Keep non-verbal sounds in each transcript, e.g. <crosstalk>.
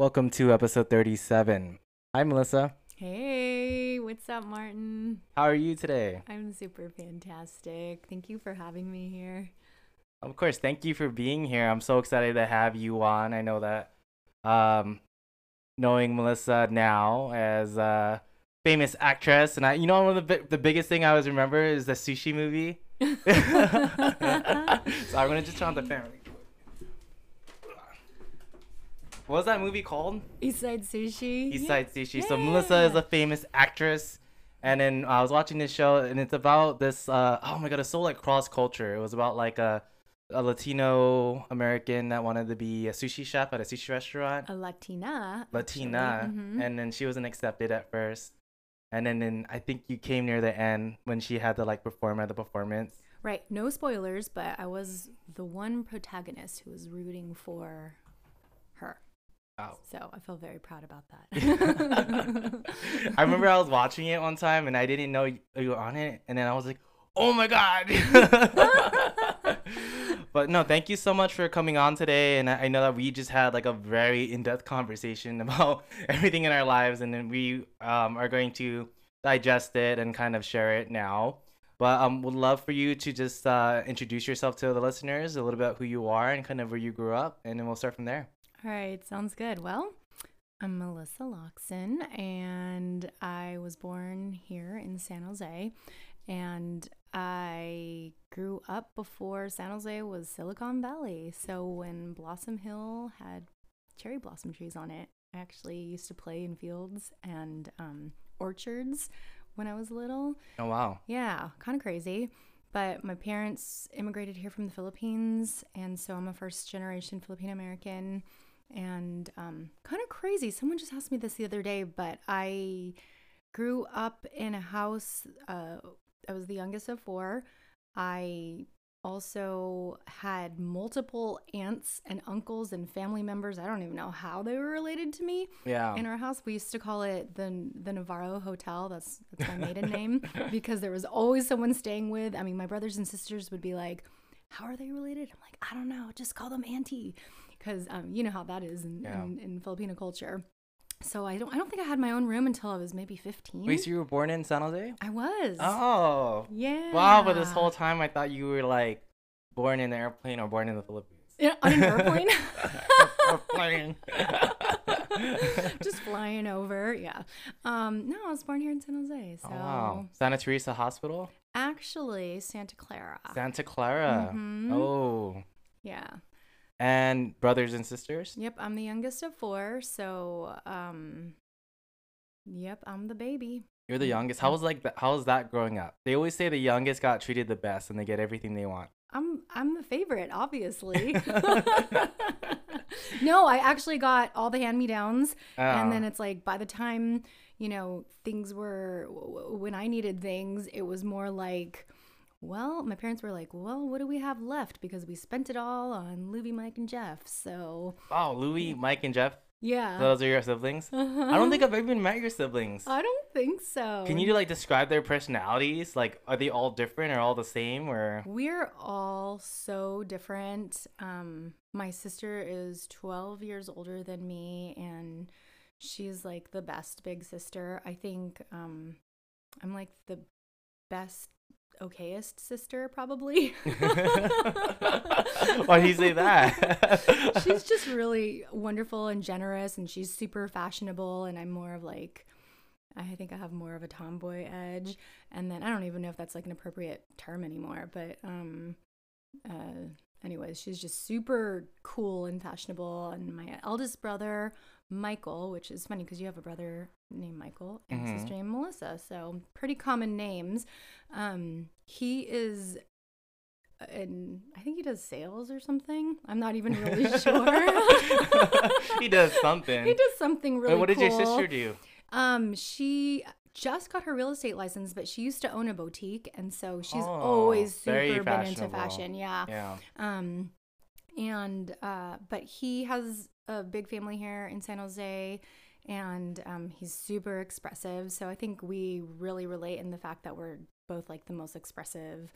Welcome to episode 37. Hi, Melissa. Hey, what's up, Martin? How are you today? I'm super fantastic. Thank you for having me here. Of course, thank you for being here. I'm so excited to have you on. I know that um, knowing Melissa now as a famous actress, and I, you know, one of the, the biggest thing I always remember is the sushi movie. <laughs> so I'm gonna just turn on the fan. really quick. What was that movie called? East Side Sushi. East Yeah. Side Sushi. So Melissa is a famous actress, and then I was watching this show, and it's about this. Uh, oh my god, it's so like cross culture. It was about like a, a Latino American that wanted to be a sushi chef at a sushi restaurant. A Latina. Latina. Mhm. and then she wasn't accepted at first, and then, then I think you came near the end when she had to like perform at the performance. Right. No spoilers, but I was the one protagonist who was rooting for her. Wow. So I feel very proud about that. <laughs> I remember I was watching it one time and I didn't know you were on it, and then I was like, "Oh my god!" <laughs> but no, thank you so much for coming on today, and I I know that we just had like a very in-depth conversation <laughs> about everything in our lives, and then we um, are going to digest it and kind of share it now. But um, would love for you to just uh, introduce yourself to the listeners, a little bit who you are and kind of where you grew up, and then we'll start from there. All right, sounds good. Well, I'm Melissa Locsin, and I was born here in San Jose. And I grew up before San Jose was Silicon Valley. So when Blossom Hill had cherry blossom trees on it, I actually used to play in fields and um, orchards when I was little. Oh wow! Yeah, kind of crazy. But my parents immigrated here from the Philippines, and so I'm a first generation Filipino American. And um, kind of crazy. Someone just asked me this the other day, but I grew up in a house. Uh, I was the youngest of four. I also had multiple aunts and uncles and family members. I don't even know how they were related to me Yeah. in our house we used to call it the the Navarro Hotel. That's that's my maiden name <laughs> because there was always someone staying with. I mean, my brothers and sisters would be like, "How are they related?" I'm like, "I don't know. Just call them auntie," because um, you know how that is in, Yeah. in, in Filipino culture. So I don't I don't think I had my own room until I was maybe 15. Wait, so you were born in San Jose? I was. Oh. Yeah. Wow, but this whole time I thought you were like born in an airplane or born in the Philippines. Yeah, on an airplane. <laughs> <laughs> Airplane. <laughs> Just flying over. Yeah. Um, no, I was born here in San Jose. So Oh, wow. Santa Teresa Hospital? actually Santa Clara. Santa Clara. Mhm. Oh. yeah. And brothers and sisters? Yep, I'm the youngest of four, so um yep, I'm the baby. You're the youngest. How was like that? How was that growing up? They always say the youngest got treated the best and they get everything they want. I'm I'm the favorite, obviously. <laughs> <laughs> no, I actually got all the hand-me-downs and then Oh. it's like by the time, you know, things were when I needed things, it was more like well, my parents were like, "Well, what do we have left because we spent it all on Louie, Mike and Jeff." So, Oh, Louis, Mike, and Jeff. yeah. Those are your siblings. I don't think I've ever met your siblings. I don't think so. Can you like describe their personalities? Like, are they all different or all the same? Or We're all so different. Um, my sister is 12 years older than me, and she's like the best big sister. I think um, I'm like the best, okayest sister, probably. why do you say that? <laughs> she's just really wonderful and generous, and she's super fashionable, and I'm more of like, I think I have more of a tomboy edge. And then I don't even know if that's like an appropriate term anymore, but um, uh, anyways, she's just super cool and fashionable. And my eldest brother, Michael, which is funny because you have a brother named Michael and a Mhm. sister named Melissa, so pretty common names. Um, he is. And I think he does sales or something. I'm not even really <laughs> sure. he does something. He does something really Wait, what did your sister do? Um, she just got her real estate license, but she used to own a boutique, and so she's Oh, always super been into fashion. Yeah. Yeah. Um, and uh, but he has a big family here in San Jose, and um, he's super expressive. So I think we really relate in the fact that we're both like the most expressive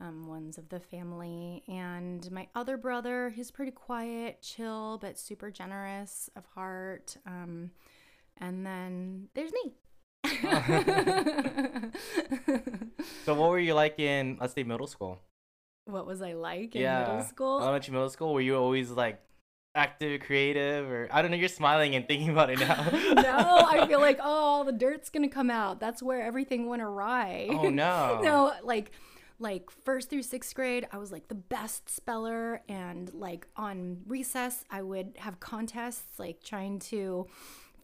um, ones of the family. And my other brother, he's pretty quiet, chill, but super generous of heart. Um, and then there's me. <laughs> So what were you like in let's say middle school? what was I like in yeah. middle school? Elementary middle school? Were you always like active, creative, or I don't know, you're smiling and thinking about it now. <laughs> no, I <laughs> feel like oh, all the dirt's gonna come out. That's where everything went awry. Oh no. <laughs> no, like like first through sixth grade, I was like the best speller, and like on recess, I would have contests like trying to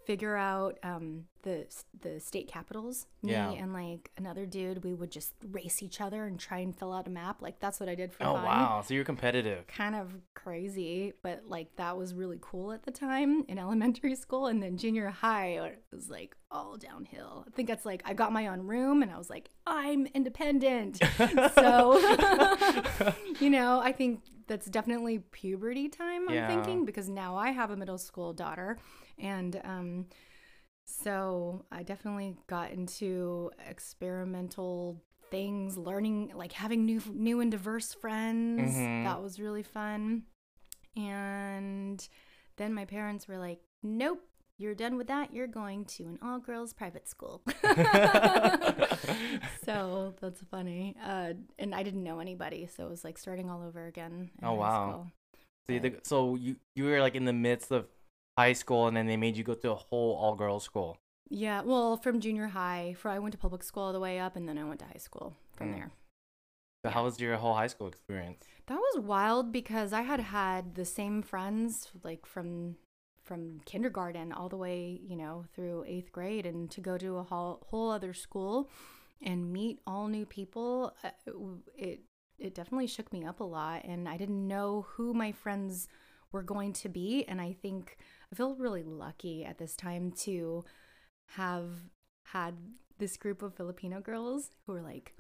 figure out um, the the state capitals. Me Yeah. and like another dude, we would just race each other and try and fill out a map. Like that's what I did for Oh fun wow. So you're competitive. kind of crazy, but like that was really cool at the time in elementary school. And then junior high, it was like all downhill. I think it's like I got my own room and I was like, I'm independent. <laughs> so, <laughs> you know, I think that's definitely puberty time, I'm Yeah. thinking, because now I have a middle school daughter. And, um, so I definitely got into experimental things, learning like having new new and diverse friends. Mhm. That was really fun. And then my parents were like, "Nope, you're done with that. You're going to an all girls private school." <laughs> so that's funny. Uh, and I didn't know anybody, so it was like starting all over again. Oh, wow. school. So, you, so you you were like in the midst of high school, and then they made you go to a whole all girls school. Yeah, well, from junior high, for I went to public school all the way up, and then I went to high school from Mm. there. So how was your whole high school experience? That was wild because I had had the same friends like from from kindergarten all the way, you know, through 8th grade and to go to a whole, whole other school and meet all new people, uh, it it definitely shook me up a lot and I didn't know who my friends were going to be and I think I feel really lucky at this time to have had this group of Filipino girls who were like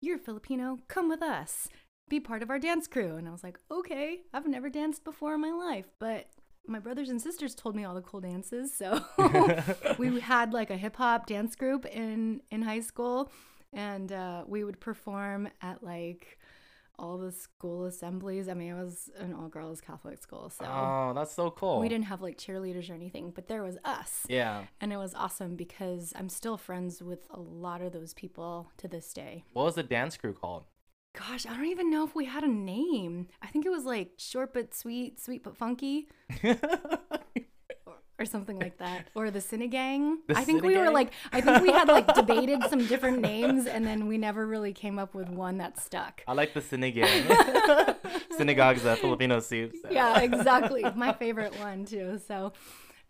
you're Filipino, come with us be part of our dance crew. And I was like, okay, I've never danced before in my life, but my brothers and sisters told me all the cool dances. So <laughs> <laughs> we had like a hip hop dance group in, in high school and uh, we would perform at like all the school assemblies. I mean, it was an all girls Catholic school. So Oh, that's so cool. we didn't have like cheerleaders or anything, but there was us. Yeah. And it was awesome because I'm still friends with a lot of those people to this day. What was the dance crew called? Gosh, I don't even know if we had a name. I think it was like short but sweet, sweet but funky, <laughs> or, something like that. Or the Sinigang. <laughs> The I think we were like, I think we had like <laughs> debated some different names, and then we never really came up with one that stuck. I like the sinigang. <laughs> Sinigang's a Filipino soup. so- Yeah, exactly. My favorite one too. So,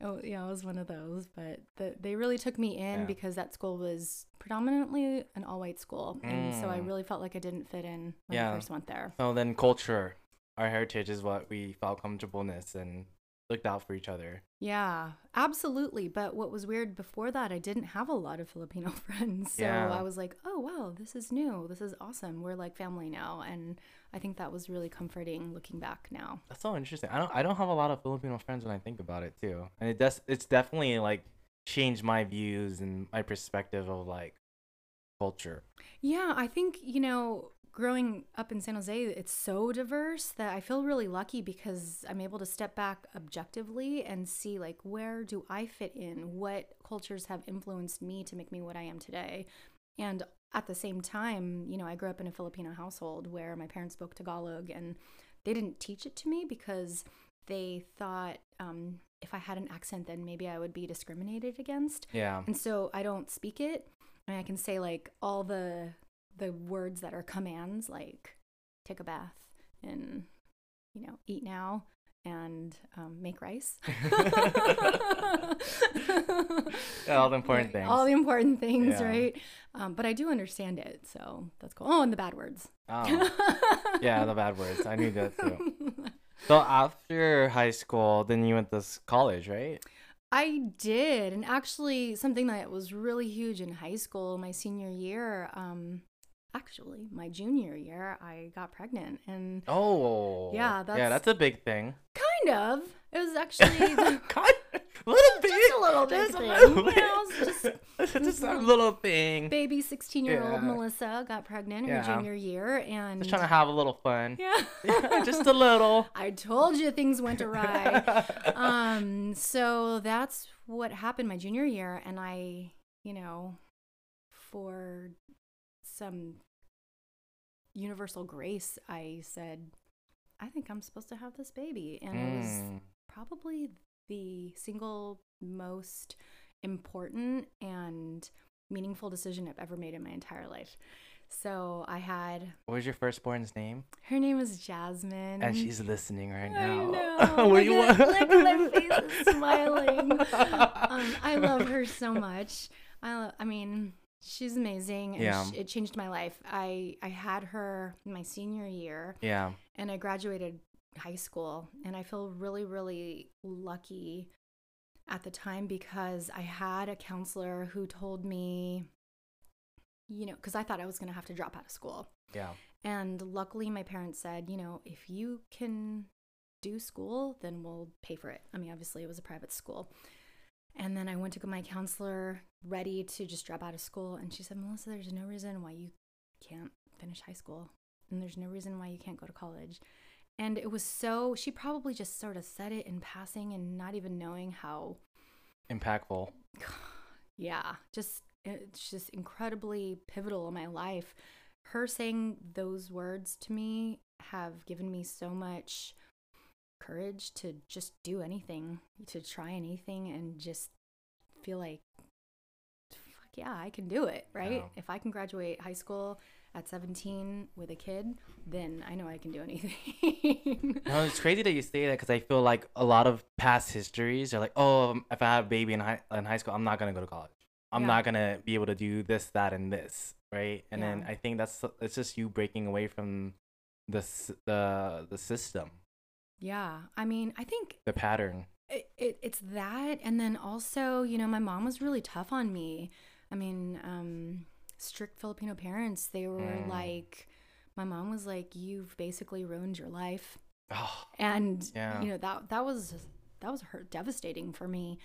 oh, yeah, it was one of those. But the, they really took me in Yeah. because that school was predominantly an all-white school, and so I Mm. really felt like I didn't fit in when Yeah. I first went there. So then culture, our heritage is what we felt comfortableness and looked out for each other. Yeah, absolutely. But what was weird before that, I didn't have a lot of Filipino <laughs> friends. So Yeah. I was like, oh, wow, this is new. This is awesome. We're like family now. And I think that was really comforting looking back now. That's so interesting. I don't I don't have a lot of Filipino friends when I think about it too. And it does it's definitely like changed my views and my perspective of like culture. Yeah, I think, you know, growing up in San Jose, it's so diverse that I feel really lucky because I'm able to step back objectively and see like where do I fit in? What cultures have influenced me to make me what I am today? And at the same time, you know, I grew up in a Filipino household where my parents spoke Tagalog and they didn't teach it to me because they thought um, if I had an accent, then maybe I would be discriminated against. Yeah. And so I don't speak it. And I can say like all the the words that are commands like take a bath and you know eat now and um, make rice. <laughs> <laughs> All the important things. All the important things, Yeah. right? Um, but I do understand it, so that's cool. Oh, and the bad words. Oh. <laughs> yeah, the bad words. I knew that too. So after high school, then you went to college, right? I did, and actually, something that was really huge in high school, my senior year, um, actually, my junior year, I got pregnant, and Oh. Yeah, yeah, that's- that's a big thing. kind of, it was actually, the- <laughs> Kind- <laughs> little bit, just a little bit just a thing. little You bit. know, it's just- <laughs> just a little thing. baby 16 year old Yeah. Melissa got pregnant in her junior year and Just trying to have a little fun. yeah just a little. I told you things went awry. um, so that's what happened my junior year, and I, you know, for some universal grace, I said, I think I'm supposed to have this baby, and it was Mm. probably the single most important and meaningful decision I've ever made in my entire life. So I had What was your firstborn's name? her name was Jasmine, And she's listening right I now. know. Were <laughs> look, you at, one- look at my face is <laughs> smiling. <laughs> Um, I love her so much. I, lo- I mean, she's amazing, and Yeah. sh- it changed my life. I I had her my senior year, Yeah. and I graduated high school, and I feel really really lucky at the time because I had a counselor who told me, you know, because I thought I was going to have to drop out of school. Yeah. And luckily, my parents said, you know, if you can do school, then we'll pay for it. I mean, obviously, it was a private school. And then I went to my counselor ready to just drop out of school. And she said, Melissa, there's no reason why you can't finish high school. And there's no reason why you can't go to college. And it was so, she probably just sort of said it in passing and not even knowing how Impactful. <sighs> yeah, just it's just incredibly pivotal in my life. Her saying those words to me have given me so much courage to just do anything, to try anything and just feel like yeah, I can do it, right? Yeah. If I can graduate high school at 17 with a kid, then I know I can do anything. <laughs> No, it's crazy that you say that because I feel like a lot of past histories are like, oh, um, if I have a baby in high, in high school, I'm not gonna go to college. I'm Yeah. not gonna be able to do this, that, and this, right? And then I think that's it's just you breaking away from the the the system, yeah, I mean, I think the pattern. it, it, it's that and then also you know my mom was really tough on me i mean um strict filipino parents they were Mm. like my mom was like you've basically ruined your life Oh, and Yeah. you know that that was that was hurt devastating for me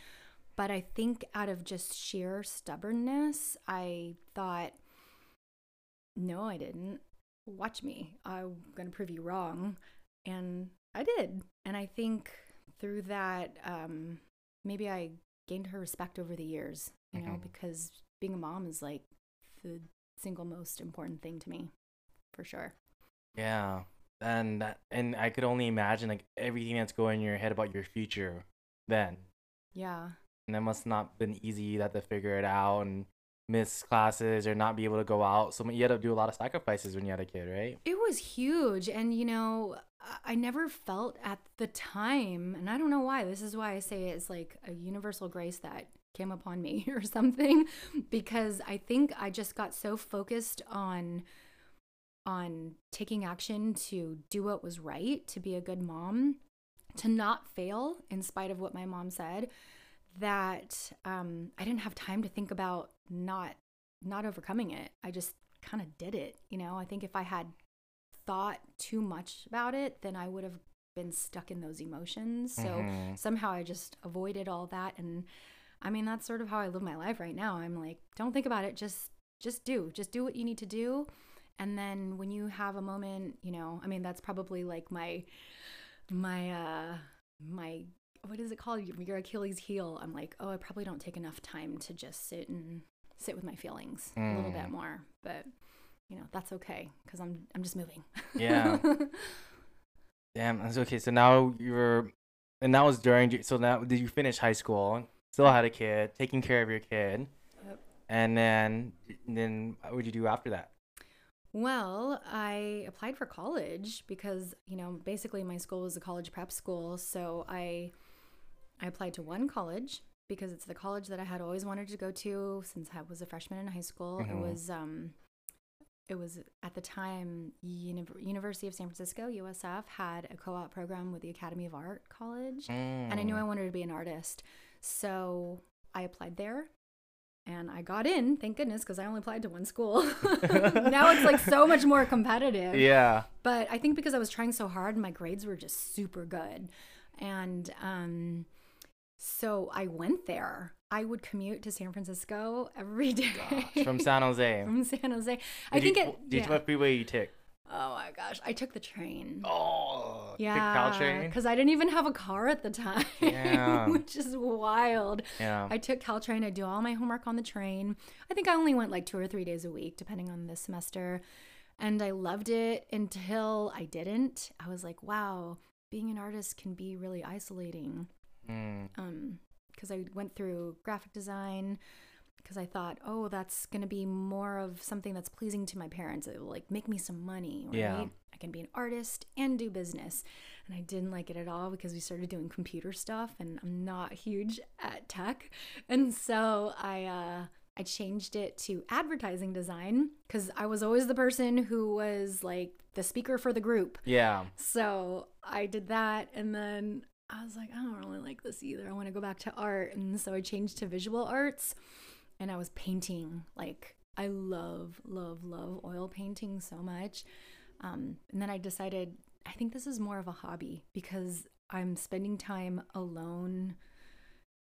but i think out of just sheer stubbornness i thought no i didn't watch me i'm going to prove you wrong and i did and i think through that um maybe i gained her respect over the years you know Mhm. because being a mom is like the single most important thing to me for sure yeah. And that, and I could only imagine like everything that's going in your head about your future then. yeah And that must not been easy. Had to figure it out and miss classes or not be able to go out. So you had to do a lot of sacrifices when you had a kid, right? It was huge. And, you know, I never felt at the time, and I don't know why. This is why I say it's like a universal grace that came upon me <laughs> or something, because I think I just got so focused on on taking action to do what was right, to be a good mom, to not fail in spite of what my mom said, that um, I didn't have time to think about not not overcoming it. I just kind of did it. You know, I think if I had thought too much about it, then I would have been stuck in those emotions. So Mhm. somehow I just avoided all that and I mean that's sort of how I live my life right now. I'm like, don't think about it, just just do. Just do what you need to do. And then when you have a moment, you know, I mean that's probably like my my uh my what is it called? Your Achilles heel. I'm like, oh, I probably don't take enough time to just sit and sit with my feelings a little bit Mm. more. But you know, that's okay because I'm I'm just moving. Yeah. <laughs> Damn. that's Okay. So now you're, and that was during. So now did you finish high school? Still had a kid, taking care of your kid, Yep. and then then what would you do after that? Well, I applied for college because, you know, basically my school was a college prep school. So I I applied to one college because it's the college that I had always wanted to go to since I was a freshman in high school. It Mhm. was um it was at the time Uni- University of San Francisco, USF had a co-op program with the Academy of Art College and I knew I Mm. wanted to be an artist. So I applied there and I got in, thank goodness, because I only applied to one school. <laughs> now it's like so much more competitive. Yeah. But I think because I was trying so hard, my grades were just super good. And um, So I went there. I would commute to San Francisco every <laughs> day Gosh, from San Jose. from San Jose. I think you, it. Did yeah. what freeway you took? Oh my gosh, I took the train. Oh, yeah, because I didn't even have a car at the time, Yeah. <laughs> which is wild. Yeah. I took Caltrain. I do all my homework on the train. I think I only went like two or three days a week, depending on the semester. And I loved it until I didn't. I was like, wow, being an artist can be really isolating. Mm. Um, because I went through graphic design because I thought, oh, that's going to be more of something that's pleasing to my parents. It will like make me some money, right? Yeah. I can be an artist and do business. And I didn't like it at all because we started doing computer stuff and I'm not huge at tech. And so I uh I changed it to advertising design because I was always the person who was like the speaker for the group. Yeah. So I did that and then I was like, I don't really like this either. I want to go back to art. And so I changed to visual arts and I was painting. Like, I love, love, love oil painting so much. Um, and then I decided, I think this is more of a hobby because I'm spending time alone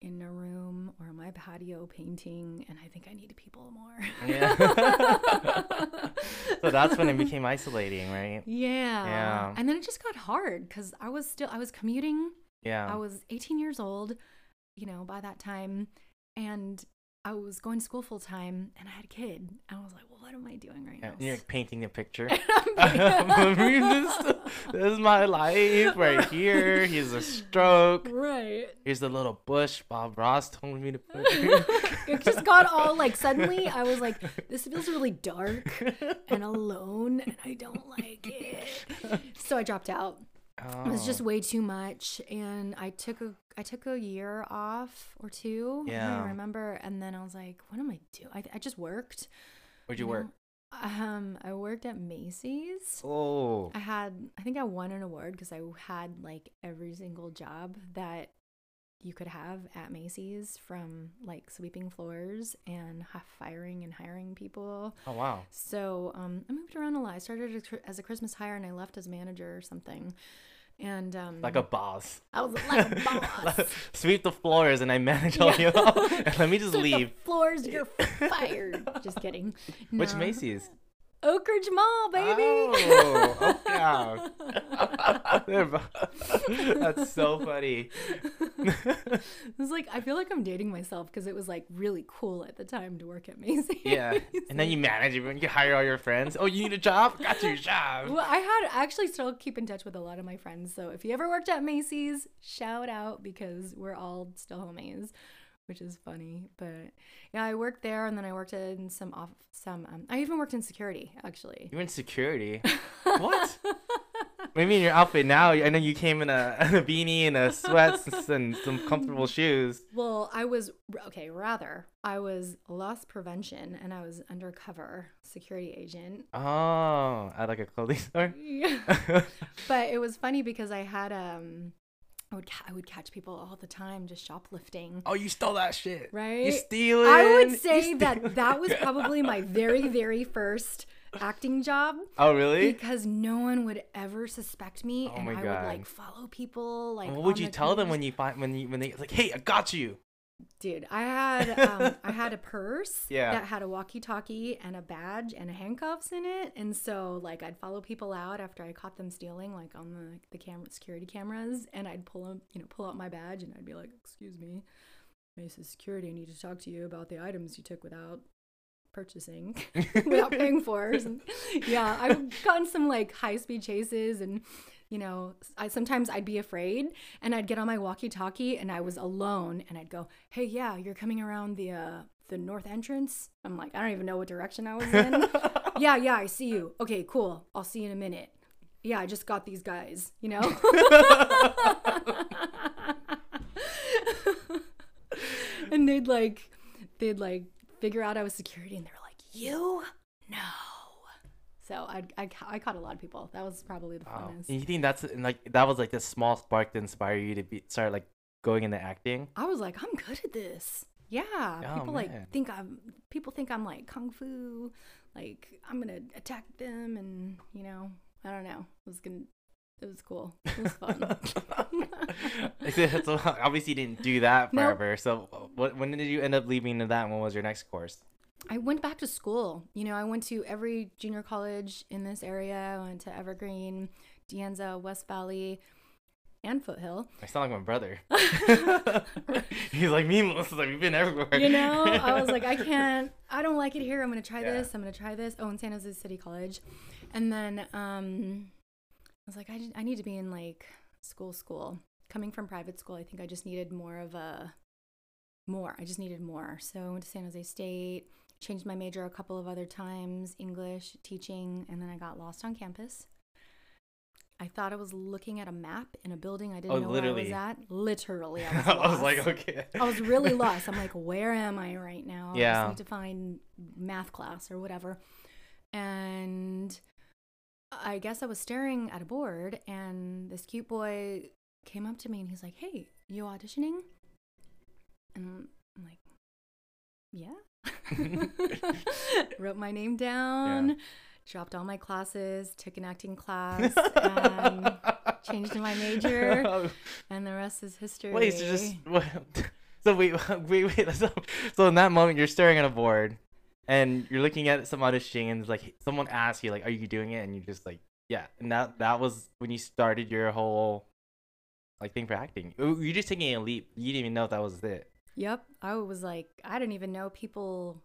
in a room or my patio painting, and I think I need people more. Yeah. <laughs> so that's when it became isolating, right? Yeah. Yeah. And then it just got hard because I was still I was commuting. Yeah. I was 18 years old, you know, by that time, and I was going to school full time, and I had a kid. And I was like, well, what am I doing right now? You're painting a picture. <laughs> I'm <laughs> I mean, this, this is my life right here. Here's a stroke. right. Here's the little bush Bob Ross told me to put <laughs> it just got all like suddenly I was like, this feels really dark and alone, and I don't like it. So I dropped out. It was just Oh, way too much, and I took a I took a year off or two. I Yeah. don't remember. And then I was like, what am I doing? I, I just worked. Where'd you know? work? Um, I worked at Macy's. Oh. I had I think I won an award because I had like every single job that you could have at Macy's from like sweeping floors and firing and hiring people. Oh wow. So um, I moved around a lot. I started as a Christmas hire and I left as manager or something. And um, Like a boss. I was like a <laughs> boss. <laughs> Sweep the floors and I manage all Yeah. you all. <laughs> Let me just Sweep the leave. floors, you're fired. Just kidding. Which No. Macy's? Oakridge Mall, baby. Oh, oh <laughs> yeah. <laughs> That's so funny. It's like I feel like I'm dating myself because it was like really cool at the time to work at <laughs> Macy's. yeah. And then you manage everyone. You hire all your friends. Oh, you need a job? Got you a job. Well, I had actually still keep in touch with a lot of my friends. So if you ever worked at Macy's, shout out because we're all still homies, which is funny. But yeah, I worked there, and then I worked in some off some. Um, I even worked in security actually. You're in security. <laughs> what? Maybe in your outfit now. I know you came in a, <laughs> a beanie and a sweats and some comfortable shoes. Well, I was okay. Rather, I was loss prevention, and I was undercover security agent. Oh, at like a clothing store. <laughs> Yeah. but it was funny because I had um I would ca- I would catch people all the time just shoplifting. oh, you stole that shit. Right? You stealing. I would say that that was <laughs> probably my very very first acting job Oh, really? because no one would ever suspect me Oh and I would like follow people like what would you tell them when you find when you when they like, hey, I got you. Dude, I had um, I had a <laughs> purse Yeah. that had a walkie-talkie and a badge and handcuffs in it, and so like I'd follow people out after I caught them stealing, like on the the camera security cameras, and I'd pull them, you know, pull out my badge, and I'd be like, "Excuse me, Macy's security, I need to talk to you about the items you took without purchasing, <laughs> without paying for." <laughs> Yeah, I've gotten some like high-speed chases and you know, I sometimes I'd be afraid and I'd get on my walkie-talkie and I was alone and I'd go, "Hey, yeah, you're coming around the uh the north entrance." I'm like, I don't even know what direction I was in. <laughs> yeah, yeah, I see you. Okay, cool. I'll see you in a minute. Yeah, I just got these guys, you know? and they'd <laughs> like they'd like figure out I was <laughs> security and they were like, "You? No." So I, I, I caught a lot of people. That was probably the Wow. funnest. And you think that's like that was like the small spark to inspire you to be start like going into acting? I was like, I'm good at this. Yeah, Oh, people man. like think I'm. People think I'm like kung fu, like I'm gonna attack them, and you know, I don't know. It was gonna it was cool. It was fun. <laughs> so obviously you didn't do that Nope. forever. So what when did you end up leaving that? and What was your next course? I went back to school. You know, I went to every junior college in this area. I went to Evergreen, De Anza, West Valley, and Foothill. I sound like my brother. <laughs> <laughs> He's like me, Melissa. Like we've been everywhere. You know, I was <laughs> like, I can't, I don't like it here. I'm going to try Yeah. this. I'm going to try this. Oh, in San Jose City College. And then um, I was like, I, I need to be in like school, school. Coming from private school, I think I just needed more of a, more. I just needed more. So I went to San Jose State, changed my major a couple of other times English, teaching, and then I got lost on campus. I thought I was looking at a map in a building I didn't Oh, know where I was at. Literally, I <laughs> was, I was like, okay. I was really <laughs> lost. I'm like, where am I right now? I Yeah. just need to find math class or whatever. And I guess I was staring at a board, and this cute boy came up to me and he's like, Hey, you auditioning? And I'm like, Yeah. <laughs> Wrote my name down, dropped all my classes, took an acting class, and changed my major, <laughs> and the rest is history. Wait, so just what- <laughs> so wait, wait, wait. So, so in that moment, you're staring at a board, and you're looking at some auditioning, and it's like someone asks you, like, "Are you doing it?" And you're just like, "Yeah." And that that was when you started your whole like thing for acting. You're just taking a leap. You didn't even know if that was it. Yep. I was like, I didn't even know people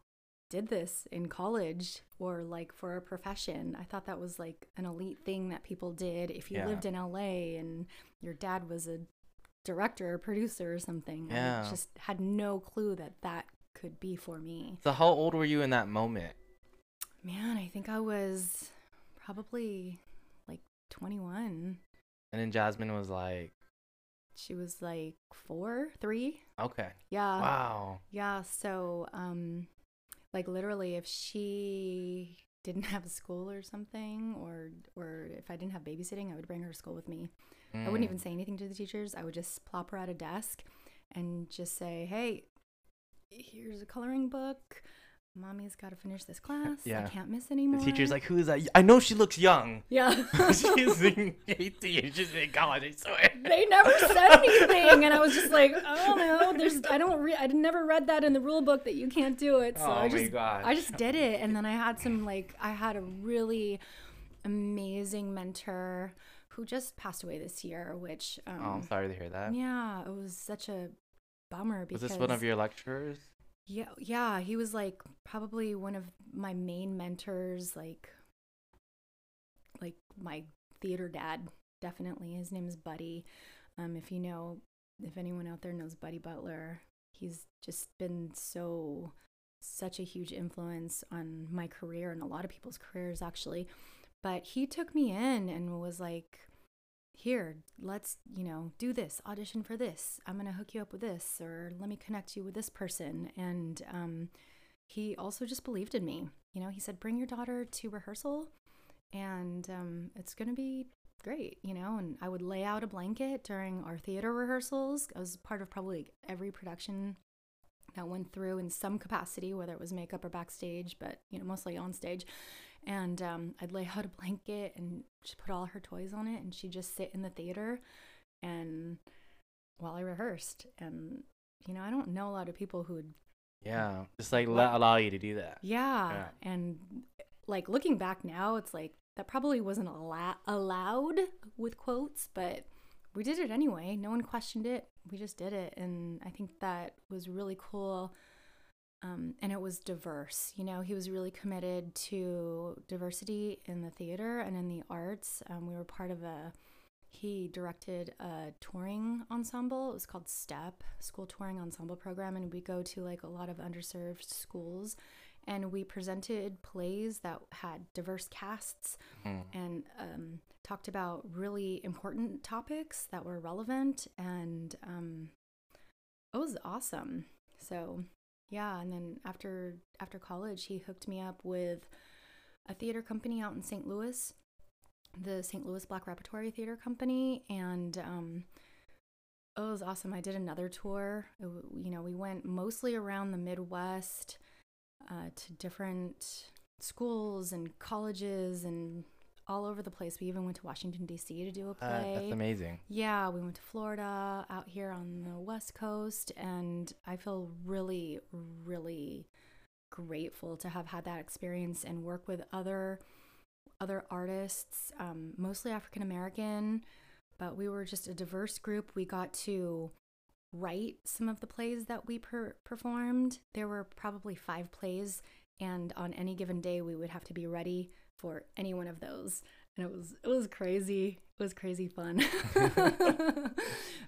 did this in college or like for a profession. I thought that was like an elite thing that people did if you Yeah. lived in LA and your dad was a director or producer or something. Yeah. I just had no clue that that could be for me. So how old were you in that moment? Man, I think I was probably like 21. And then Jasmine was like, She was like four, three. "Okay, Yeah. wow, Yeah, so um like literally if she didn't have a school or something or or if I didn't have babysitting, I would bring her to school with me. I wouldn't Mm. even say anything to the teachers. I would just plop her at a desk and just say, "Hey, here's a coloring book. Mommy's got to finish this <laughs> class. Yeah. I can't miss The anymore." teacher's like, "Who is that? I know she looks young. "Yeah." <laughs> She's in 18. She's in college. I swear." they never said <laughs> anything and i was just like i don't know there's i don't re- i never read that in the rule book that you can't do it so Oh i my just i just did it and then i had some like i had a really amazing mentor who just passed away this year which um Oh, I'm sorry to hear that. yeah it was such a bummer Was because this one of your lecturers? Yeah yeah he was like probably one of my main mentors like like my theater dad definitely. His name is buddy. Um if you know if anyone out there knows buddy butler he's just been so such a huge influence on my career and a lot of people's careers actually. But he took me in and was like here let's you know do this audition for this. I'm going to hook you up with this or let me connect you with this person. And um, he also just believed in me. You know he said bring your daughter to rehearsal and um, it's going to be great you know? And i would lay out a blanket during our theater rehearsals. I was part of probably every production that went through in some capacity whether it was makeup or backstage but you know mostly on stage and um, I'd lay out a blanket and she put all her toys on it, and she'd just sit in the theater, and while I rehearsed, and you know I don't know a lot of people who would, Yeah, just like let, allow you to do that. yeah, Yeah. and like looking back now, it's like that probably wasn't allo- allowed with quotes, but we did it anyway. No one questioned it. We just did it, and I think that was really cool. Um, and it was diverse. You know, he was really committed to diversity in the theater and in the arts. Um, we were part of a, he directed a touring ensemble. It was called STEP, School Touring Ensemble Program. And we go to like a lot of underserved schools. And we presented plays that had diverse casts Mm. and um, talked about really important topics that were relevant. And um, it was awesome. So yeah, and then after after college, he hooked me up with a theater company out in St. Louis, the St. Louis Black Repertory Theater Company, and um, it was awesome. I did another tour. It you know, we went mostly around the Midwest uh, to different schools and colleges and all over the place. We even went to Washington D.C. to do a Uh, play. that's amazing. Yeah, we went to Florida, out here on the West Coast, and I feel really, really grateful to have had that experience and work with other other artists, um, mostly African American, but we were just a diverse group. We got to write some of the plays that we per- performed. There were probably five plays, and on any given day, we would have to be ready for any one of those. And it was it was crazy. It was crazy fun. <laughs> <laughs> it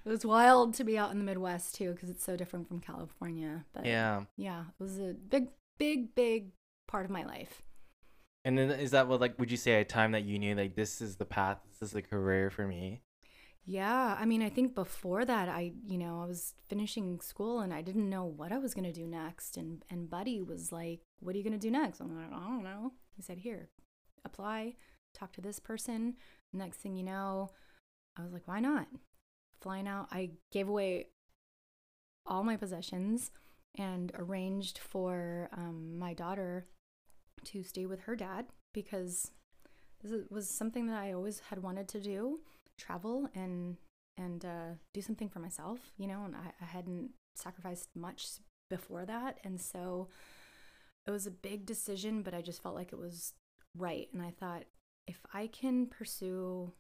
was wild to be out in the Midwest too, because it's so different from California. But Yeah. yeah, it was a big, big, big part of my life. And then is that what like would you say a time that you knew like this is the path, this is the career for me? Yeah, I mean, I think before that, I, you know, I was finishing school and I didn't know what I was gonna do next. And and Buddy was like, "What are you gonna do next?" I'm like, "I don't know." He said, "Here, apply, talk to this person." Next thing you know, I was like, "Why not?" Flying out, I gave away all my possessions and arranged for um, my daughter to stay with her dad because this was something that I always had wanted to do travel and and uh, do something for myself, you know. And I, I hadn't sacrificed much before that, and so it was a big decision, but I just felt like it was right. And I thought, if I can pursue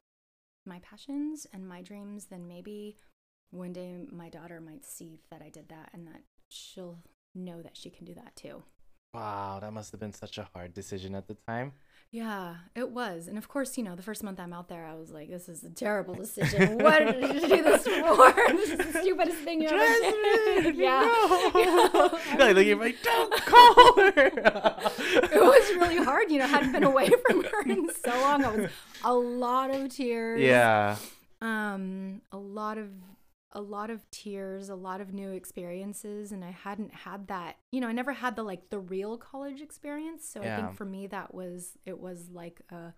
my passions and my dreams, then maybe one day my daughter might see that I did that, and that she'll know that she can do that too. Wow, that must have been such a hard decision at the time. Yeah, it was. And of course, you know, the first month I'm out there, I was like, this is a terrible <laughs> decision. what did you do this <laughs> for? <laughs> this is the stupidest thing you ever did. Yeah. No. Yeah. like, like, you're like, don't call her. it was really hard. You know, I hadn't been away from her in so long. I was a lot of tears. Yeah. Um, a lot of a lot of tears, a lot of new experiences, and I hadn't had that. You know, I never had the like the real college experience. So I think for me that was it was like a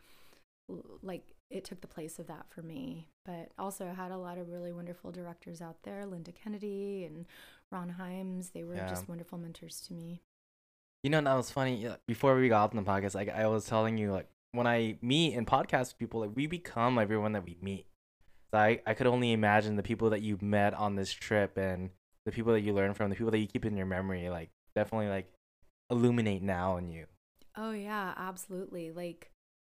like it took the place of that for me. But also I had a lot of really wonderful directors out there, Linda Kennedy and Ron Himes. They were Yeah. just wonderful mentors to me. You know, and that was funny. Uh, before we got on the podcast, like I was telling you, like when I meet and podcast people, like we become everyone that we meet. So I, I could only imagine the people that you met on this trip and the people that you learn from, the people that you keep in your memory, like definitely like illuminate now in you. Oh yeah, absolutely. Like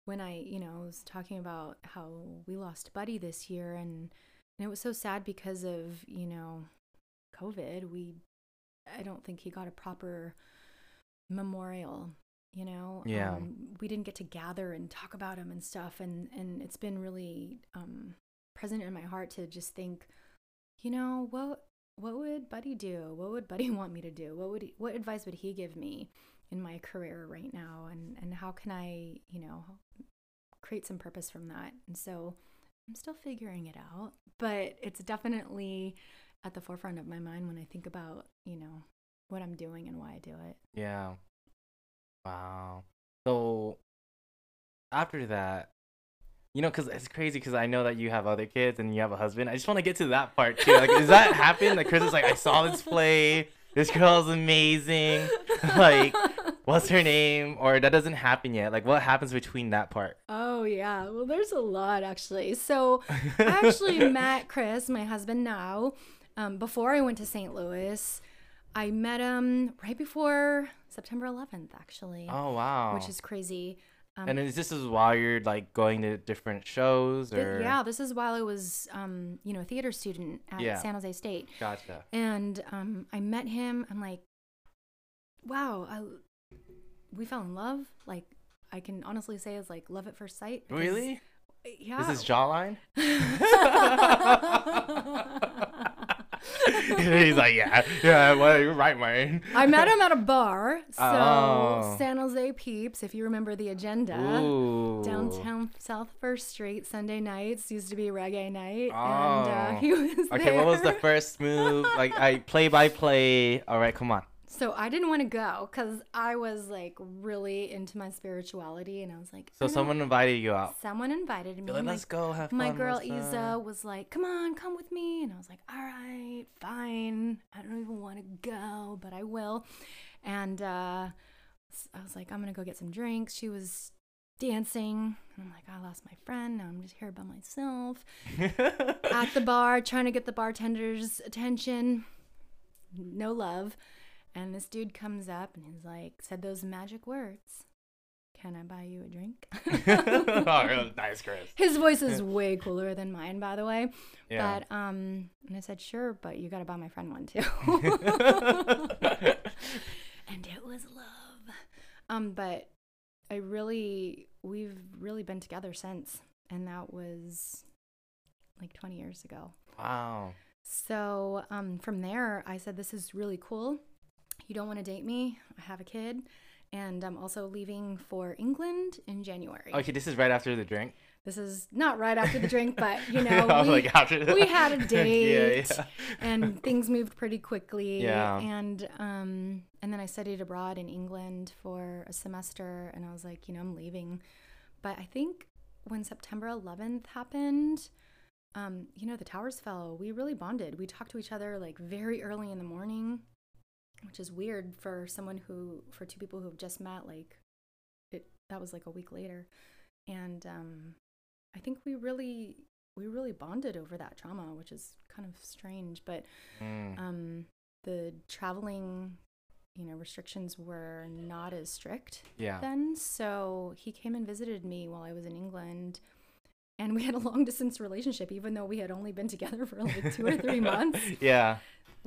when I, you know, was talking about how we lost Buddy this year and and it was so sad because of, you know, COVID. We I don't think he got a proper memorial, you know. Yeah. Um, we didn't get to gather and talk about him and stuff and and it's been really um present in my heart to just think, you know, what what would Buddy do? What would Buddy <laughs> want me to do? What would he, what advice would he give me in my career right now? And and how can I, you know, create some purpose from that? And so I'm still figuring it out, but it's definitely at the forefront of my mind when I think about, you know, what I'm doing and why I do it. Yeah. Wow. So after that, you know, because it's crazy because I know that you have other kids and you have a husband. I just want to get to that part too. Like, does that happen? Like, Chris is like, I saw this play. This girl's amazing. <laughs> like, what's her name? Or that doesn't happen yet. Like, what happens between that part? Oh yeah, well there's a lot actually. So <laughs> I actually met Chris, my husband now, um, before I went to St. Louis. I met him right before September 11th, actually, Oh wow. which is crazy. Um, and is this is while you're like going to different shows th- yeah, this is while I was, um, you know, a theater student at Yeah. San Jose State, Gotcha. and um, I met him. I'm like, wow, I, we fell in love. Like, I can honestly say it's like love at first sight. Really? Yeah. This is this jawline? <laughs> <laughs> <laughs> <laughs> He's like, yeah, yeah, well, you're right, man. I met him at a bar. So Oh. San Jose Peeps, if you remember the agenda. Ooh. Downtown South First Street Sunday nights used to be reggae night, and Oh. uh, he <laughs> was Okay, what was the first move? Like, I play by play. All right, come on. So I didn't want to go because I was like really into my spirituality, and I was like, So I someone invited you out. someone invited me. Like, let's go have fun. my girl Isa was like, "Come on, come with me," and I was like, "All right, fine. I don't even want to go, but I will." And uh, s- I was like, "I'm gonna go get some drinks." She was dancing. And I'm like, I lost my friend. Now I'm just here by myself <laughs> at the bar, trying to get the bartender's attention. No love. And this dude comes up and he's like, said those magic words. Can I buy you a drink? <laughs> <laughs> oh, nice, Chris. His voice is <laughs> way cooler than mine, by the way. Yeah. But um, and I said, sure, but you got to buy my friend one too. and it was love. Um, but I really, we've really been together since, and that was like 20 years ago. wow. So um, from there, I said, this is really cool. You don't want to date me. I have a kid. And I'm also leaving for England in January. Okay, this is right after the drink. This is not right after the drink, but you <laughs> know, we, like after we had a <laughs> yeah, date yeah. and things moved pretty quickly. Yeah. And um and then I studied abroad in England for a semester and I was like, you know, I'm leaving. But I think when September 11th happened, um, you know, the towers fell. We really bonded. We talked to each other like very early in the morning, which is weird for someone who for two people who have just met like it that was like a week later. And um I think we really we really bonded over that trauma, which is kind of strange, but Mm. um the traveling you know restrictions were not as strict Yeah. then so he came and visited me while i was in england and we had a long distance relationship even though we had only been together for like two or three <laughs> months yeah.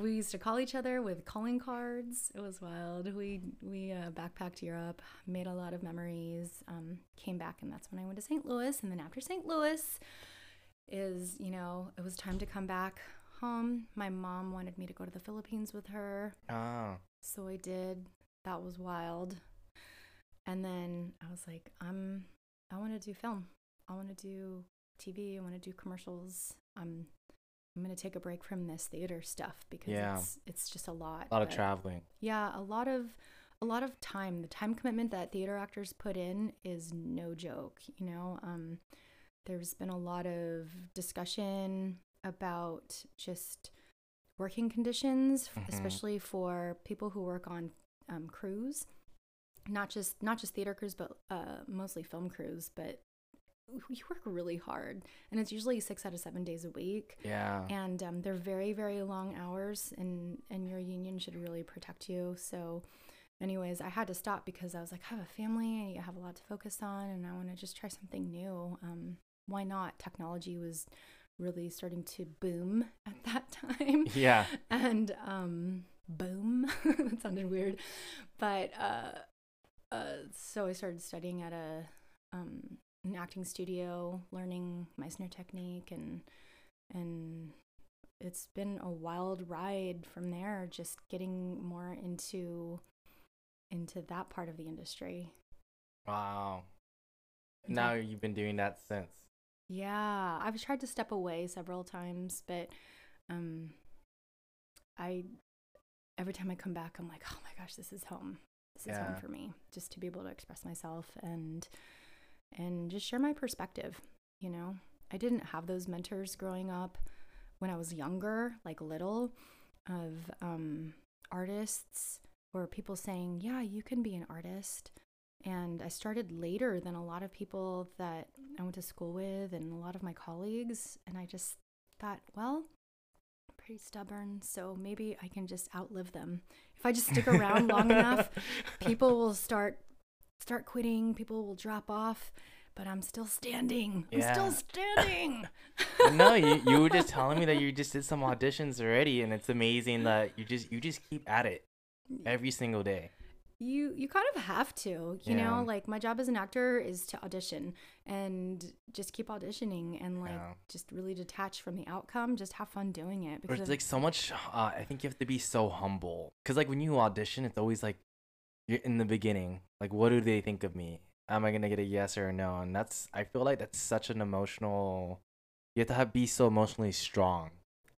We used to call each other with calling cards it was wild we we uh, backpacked europe made a lot of memories um, came back and that's when i went to st louis and then after st louis is you know it was time to come back home my mom wanted me to go to the philippines with her Oh. so I did. That was wild. And then I was like, I'm I want to do film. I want to do TV. I want to do commercials. I'm I'm going to take a break from this theater stuff because Yeah. it's it's just a lot. A lot of traveling. Yeah, a lot of a lot of time. The time commitment that theater actors put in is no joke, you know. Um there's been a lot of discussion about just working conditions, Mhm. especially for people who work on um, crews, not just not just theater crews, but uh, mostly film crews. But you work really hard, and it's usually six out of seven days a week, Yeah. and um, they're very very long hours, and and your union should really protect you. So. Anyways, I had to stop because I was like, I have a family, and I have a lot to focus on, and I want to just try something new. Um, why not? Technology was really starting to boom <laughs> at that time <laughs> Yeah. and um boom <laughs> that sounded weird but uh uh so i started studying at a um an acting studio learning Meisner technique and and it's been a wild ride from there just getting more into into that part of the industry Wow. Now you've been doing that since. Yeah, I've tried to step away several times, but um I every time I come back I'm like, "Oh my gosh, this is home. This is home for me." Just to be able to express myself and and just share my perspective, you know. I didn't have those mentors growing up when I was younger, like little of um artists or people saying, "Yeah, you can be an artist." And I started later than a lot of people that I went to school with and a lot of my colleagues. And I just thought, well, pretty stubborn, so maybe I can just outlive them. If I just stick around long <laughs> enough, people will start start quitting, people will drop off, but I'm still standing. I'm still standing. <laughs> no, you <laughs> you were just telling me that you just did some auditions already, and it's amazing that you just you just keep at it every single day. you you kind of have to you Yeah. know like my job as an actor is to audition and just keep auditioning and like Yeah. just really detach from the outcome just have fun doing it because it's like so much. Uh, I think you have to be so humble because like when you audition, it's always like in the beginning. Like, what do they think of me? Am I gonna get a yes or a no? And that's I feel like that's such an emotional. You have to have be so emotionally strong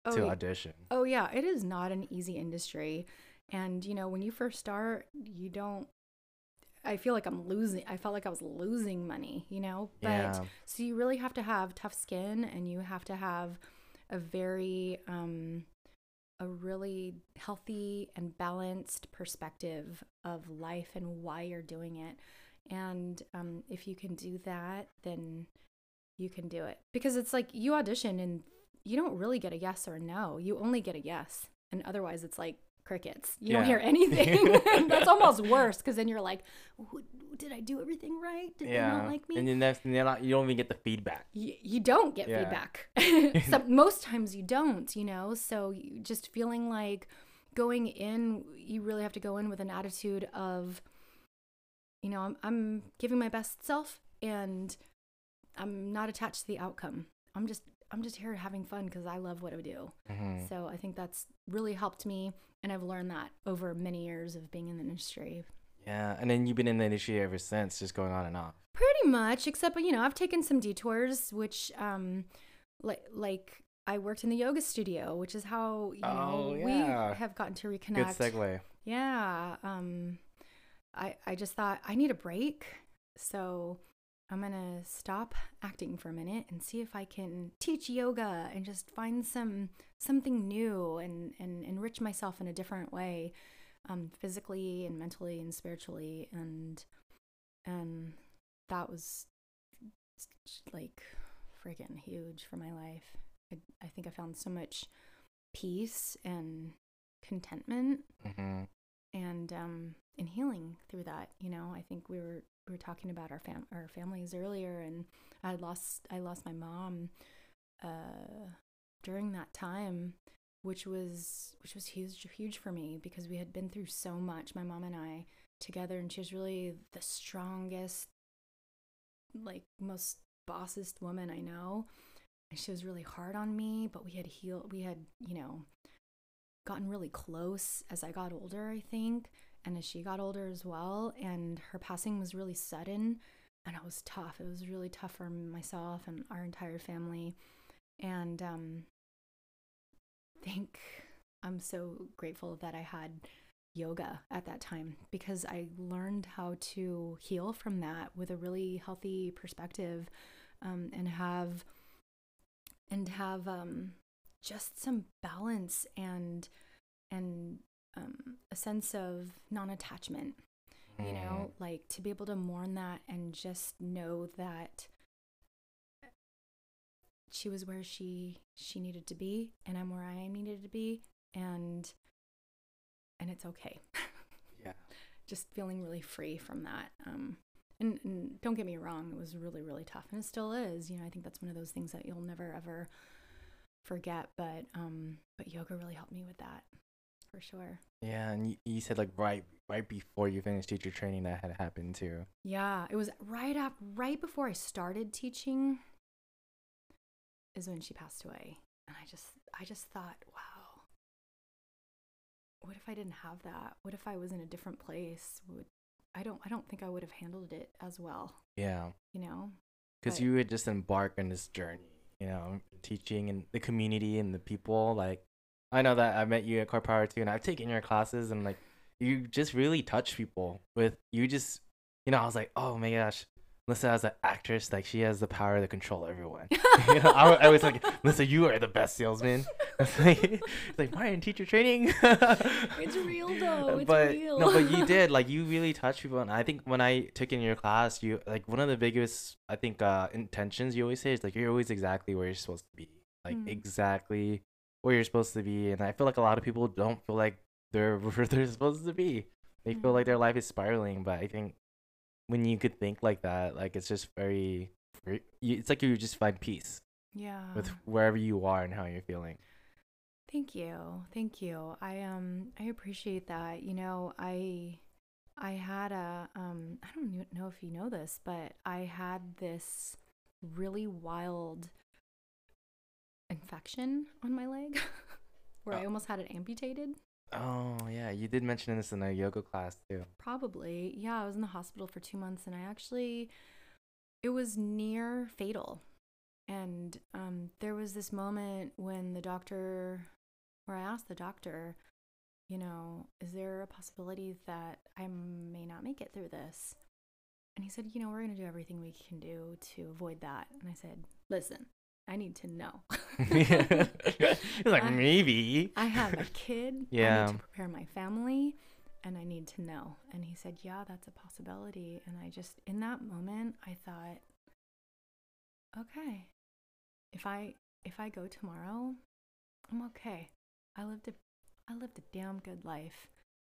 oh, to audition. oh yeah it is not an easy industry and you know when you first start you don't i feel like i'm losing i felt like i was losing money you know but yeah. So you really have to have tough skin and you have to have a very um a really healthy and balanced perspective of life and why you're doing it. And um, if you can do that, then you can do it. Because it's like you audition and you don't really get a yes or a no. You only get a yes. And otherwise, it's like crickets. You don't hear anything. <laughs> <laughs> That's almost worse because then you're like, did I do everything right? Did they not like me? And then and you're not, you don't even get the feedback. you, you don't get Yeah. feedback. <laughs> Some, most times you don't, you know? So you just feeling like going in, you really have to go in with an attitude of, you know, I'm, I'm giving my best self and I'm not attached to the outcome. I'm just, I'm just here having fun because I love what I do. Mhm. So I think that's really helped me. And I've learned that over many years of being in the industry. Yeah, and then you've been in the industry ever since, just going on and off. Pretty much, except you know, I've taken some detours, which um, like like I worked in the yoga studio, which is how you know Oh, yeah. we have gotten to reconnect. Good segue. Yeah. Um, I I just thought I need a break, so I'm gonna stop acting for a minute and see if I can teach yoga and just find some something new and and enrich myself in a different way, um, physically and mentally and spiritually. And and that was like freaking huge for my life. I, I think I found so much peace and contentment hmm and um and healing through that you know? I think we were we were talking about our fam our families earlier and i lost i lost my mom uh during that time which was which was huge huge for me because we had been through so much my mom and i together and she was really the strongest like most bossest woman i know. And she was really hard on me but we had healed we had you know gotten really close as I got older, I think, and as she got older as well. And her passing was really sudden, and it was tough. It was really tough for myself and our entire family. And um, think I'm so grateful that I had yoga at that time because I learned how to heal from that with a really healthy perspective um, and have and have um, just some balance and and um, a sense of non-attachment you know like to be able to mourn that and just know that she was where she she needed to be and i'm where i needed to be and and it's okay. Yeah. <laughs> just feeling really free from that um and, and don't get me wrong it was really really tough and it still is you know i think that's one of those things that you'll never ever forget but um but yoga really helped me with that for sure. Yeah, and you, you said like right right before you finished teacher training that had happened too. yeah it was right up right before i started teaching is when she passed away. And i just i just thought wow. What if i didn't have that? What if i was in a different place? Would i don't i don't think i would have handled it as well Yeah, you know? Because you would just embark on this journey, you know, teaching and the community and the people. Like, I know that I met you at Core Power too, and I've taken your classes, and like, you just really touch people with you. Just, you know, I was like, oh my gosh, Melissa as an actress, like she has the power to control everyone. <laughs> <laughs> you know, I, I was like, Melissa, you are the best salesman. <laughs> It's like, like Brian, teacher training. It's real, though. It's but real. no, but you did like you really touched people, and I think when I took in your class, you like one of the biggest I think uh intentions you always say is like you're always exactly where you're supposed to be, like Mm. exactly where you're supposed to be, and I feel like a lot of people don't feel like they're <laughs> where they're supposed to be. They feel like their life is spiraling, but I think when you could think like that, like it's just very, very it's like you just find peace yeah with wherever you are and how you're feeling. Thank you. Thank you. I um I appreciate that. You know, I I had a um I don't know if you know this, but I had this really wild infection on my leg <laughs> where I Oh. almost had it amputated. Oh yeah, you did mention this in a yoga class too. Probably. Yeah, I was in the hospital for 2 months and I actually it was near fatal. And um there was this moment when the doctor where I asked the doctor, you know, is there a possibility that I may not make it through this? And he said, you know, we're going to do everything we can do to avoid that. And I said, listen, I need to know. <laughs> <laughs> He's like I- maybe. I have a kid. Yeah. I need to prepare my family. and I need to know. And he said, Yeah, that's a possibility. And I just, in that moment, I thought, okay, if I if I go tomorrow, I'm okay. I lived a I lived a damn good life.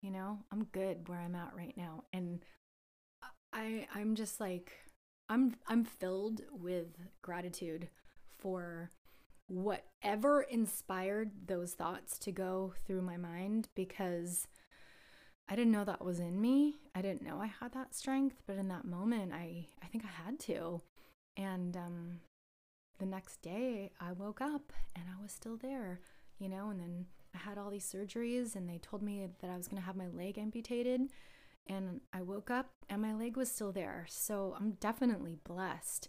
You know, I'm good where I'm at right now. And I I'm just like I'm I'm filled with gratitude for whatever inspired those thoughts to go through my mind because I didn't know that was in me. I didn't know I had that strength, but in that moment I I think I had to. And um the next day I woke up and I was still there, you know, and then I had all these surgeries and they told me that I was going to have my leg amputated and I woke up and my leg was still there. So I'm definitely blessed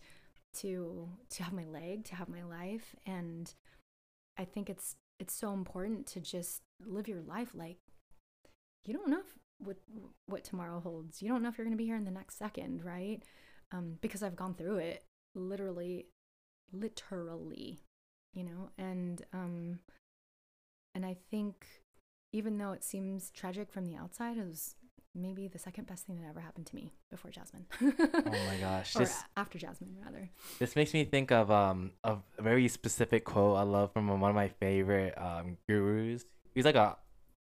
to to have my leg, to have my life and I think it's it's so important to just live your life like you don't know if, what what tomorrow holds. You don't know if you're going to be here in the next second, right? Um, because I've gone through it literally literally, you know, and um and I think even though it seems tragic from the outside, it was maybe the second best thing that ever happened to me before Jasmine. oh my <laughs> gosh. or This after Jasmine rather. this makes me think of um a very specific quote I love from one of my favorite um gurus. He's like a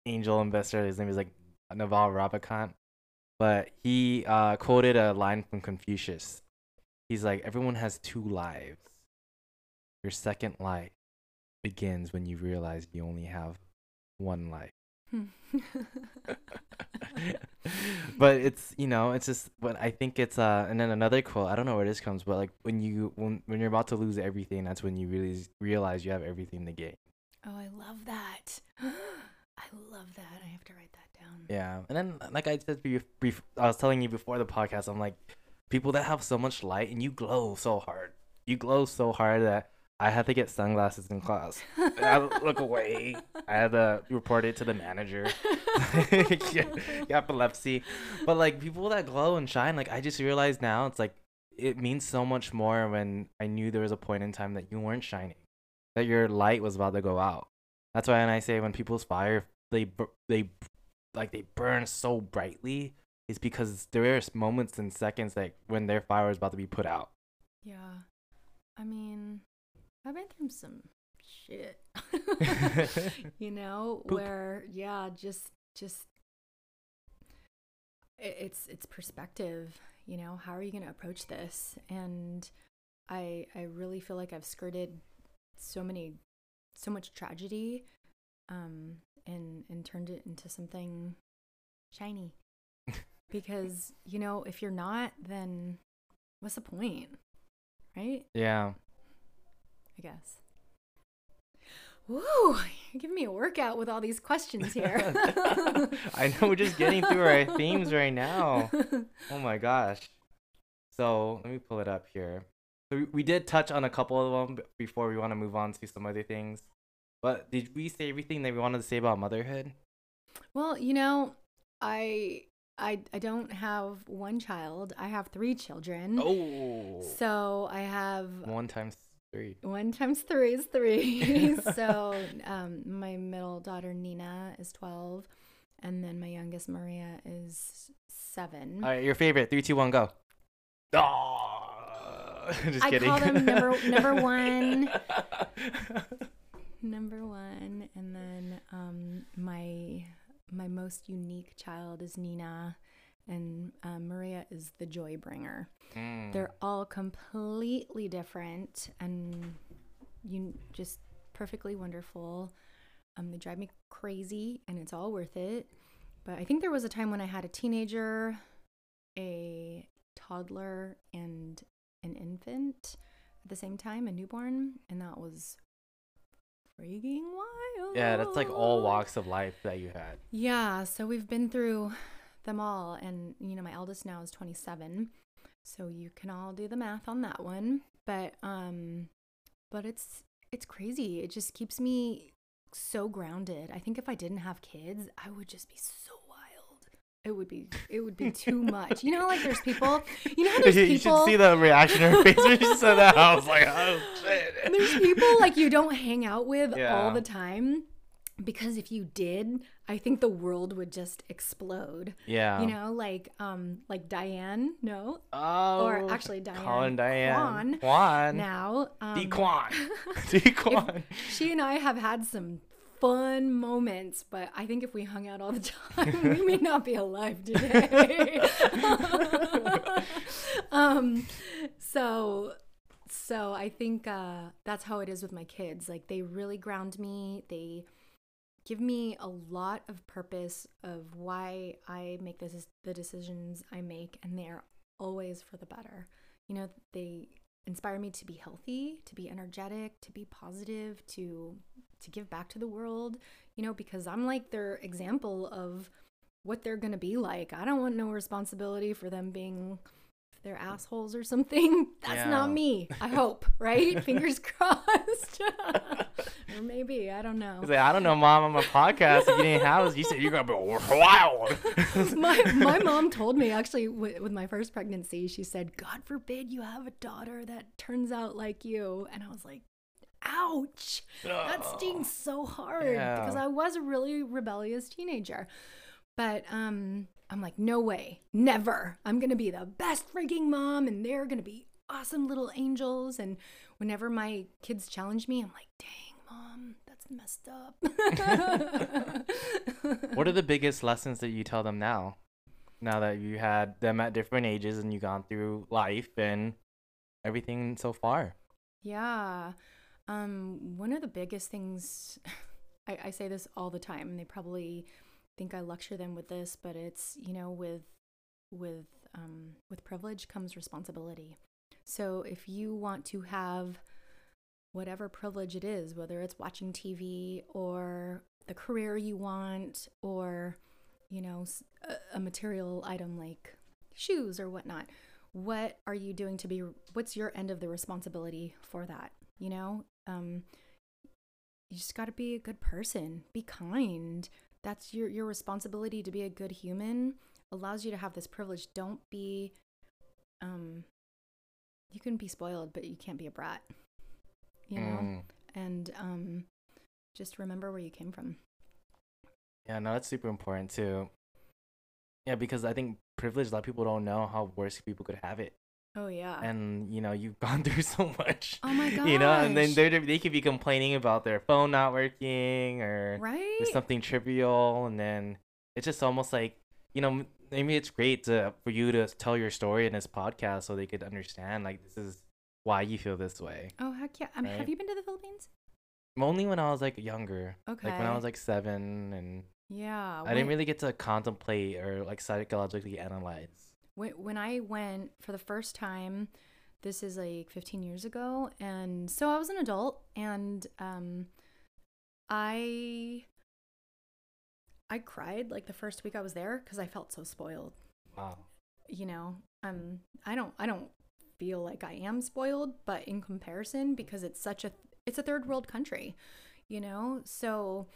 angel investor. His name is like Naval Ravikant. But he uh quoted a line from Confucius. He's like, Everyone has two lives. Your second life begins when you realize you only have one life. <laughs> but it's you know it's just but i think it's uh and then another quote i don't know where this comes but like when you when when you're about to lose everything that's when you really realize you have everything to gain oh, I love that. <gasps> I love that. I have to write that down. yeah and then like i said brief i was telling you before the podcast i'm like people that have so much light and you glow so hard you glow so hard that i had to get sunglasses in class i look away i had to report it to the manager <laughs> epilepsy. But like people that glow and shine, like I just realized now, it's like it means so much more when I knew there was a point in time that you weren't shining, that your light was about to go out. That's why when I say when people's fire, they they like they burn so brightly, is because there are moments and seconds like when their fire is about to be put out. Yeah. I mean, I've been through some shit. <laughs> you know, Poop. where yeah, just just it's it's perspective, you know, how are you going to approach this? And I I really feel like I've skirted so many so much tragedy um and and turned it into something shiny. <laughs> because, you know, if you're not, then what's the point? Right? Yeah. I guess. Woo! You're giving me a workout with all these questions here. <laughs> I know we're just getting through our <laughs> themes right now. <laughs> Oh my gosh. So let me pull it up here. So we, we did touch on a couple of them before we want to move on to some other things. But did we say everything that we wanted to say about motherhood? well, you know, I I I don't have one child. I have three children. Oh, So I have one times three. one times three is three. <laughs> <laughs> so um, my middle daughter Nina is twelve, and then my youngest Maria is seven. All right, your favorite. Three, two, one, go. <laughs> Oh, just I kidding. call them number- number one. number one and then um my my most unique child is nina and um, maria is the joy bringer Mm. they're all completely different and you just perfectly wonderful um they drive me crazy and it's all worth it but i think there was a time when i had a teenager a toddler and an infant at the same time a newborn and that was freaking wild yeah, that's like all walks of life that you had. yeah, so we've been through them all and you know my eldest now is 27. So you can all do the math on that one, but um but it's it's crazy. It just keeps me so grounded. I think if I didn't have kids, I would just be so wild. It would be it would be too <laughs> much. You know like there's people, you know how <laughs> there's you people should see the reaction in <laughs> her face when she said that. I was like, oh shit. there's people like you don't hang out with all the time because if you did, I think the world would just explode. Yeah. You know, like um like Diane, no. Oh. Or actually Diane. Colin Diane. Juan. Juan. Now, um, Dequan. <laughs> <laughs> Dequan. she and I have had some fun moments, but I think if we hung out all the <laughs> time, we may not be alive today. um, so, so I think uh, that's how it is with my kids. Like they really ground me. They give me a lot of purpose of why I make this the decisions I make, and they are always for the better. You know, they inspire me to be healthy, to be energetic, to be positive, to to give back to the world, you know, because I'm like their example of what they're going to be like. I don't want no responsibility for them being they're assholes or something. <laughs> That's Yeah. not me. I hope, right? <laughs> Fingers crossed. <laughs> or maybe, I don't know. He's like, I don't know, mom. On my podcast, if you didn't have us, you said you're gonna be wild. my my mom told me actually with, with my first pregnancy she said god forbid you have a daughter that turns out like you and i was like ouch that stings so hard Yeah. because i was a really rebellious teenager but um i'm like no way never i'm gonna be the best freaking mom and they're gonna be awesome little angels and whenever my kids challenge me i'm like dang mom that's messed up <laughs> What are the biggest lessons that you tell them now? Now that you had them at different ages and you've gone through life and everything so far. Yeah. Um, one of the biggest things, <laughs> I, I say this all the time, and they probably think I lecture them with this, but it's, you know, with, with, um, with privilege comes responsibility. So if you want to have whatever privilege it is, whether it's watching TV or the career you want or, you know, a material item like shoes or whatnot, what are you doing to be, what's your end of the responsibility for that? You know, um, you just got to be a good person, be kind. That's your, your responsibility to be a good human allows you to have this privilege. Don't be, um, you can be spoiled, but you can't be a brat, you know? Mm. and um, just remember where you came from. Yeah, no, that's super important too. Yeah, because I think privilege, a lot of people don't know how worse people could have it. Oh yeah. And, you know, you've <laughs> gone through so much. oh my god. You know, and then they they could be complaining about their phone not working or right. something trivial and then it's just almost like you know maybe it's great to for you to tell your story in this podcast so they could understand like this is why you feel this way oh heck yeah. Um, I mean, Right? have you been to the Philippines? only when i was like younger Okay. like when i was like seven and yeah. i didn't really get to contemplate or like psychologically analyze when, when I went for the first time, this is like 15 years ago, and so I was an adult, and um, I I cried like the first week I was there because I felt so spoiled. wow You know, um, I don't I don't feel like I am spoiled, but in comparison, because it's such a it's a third world country, you know, so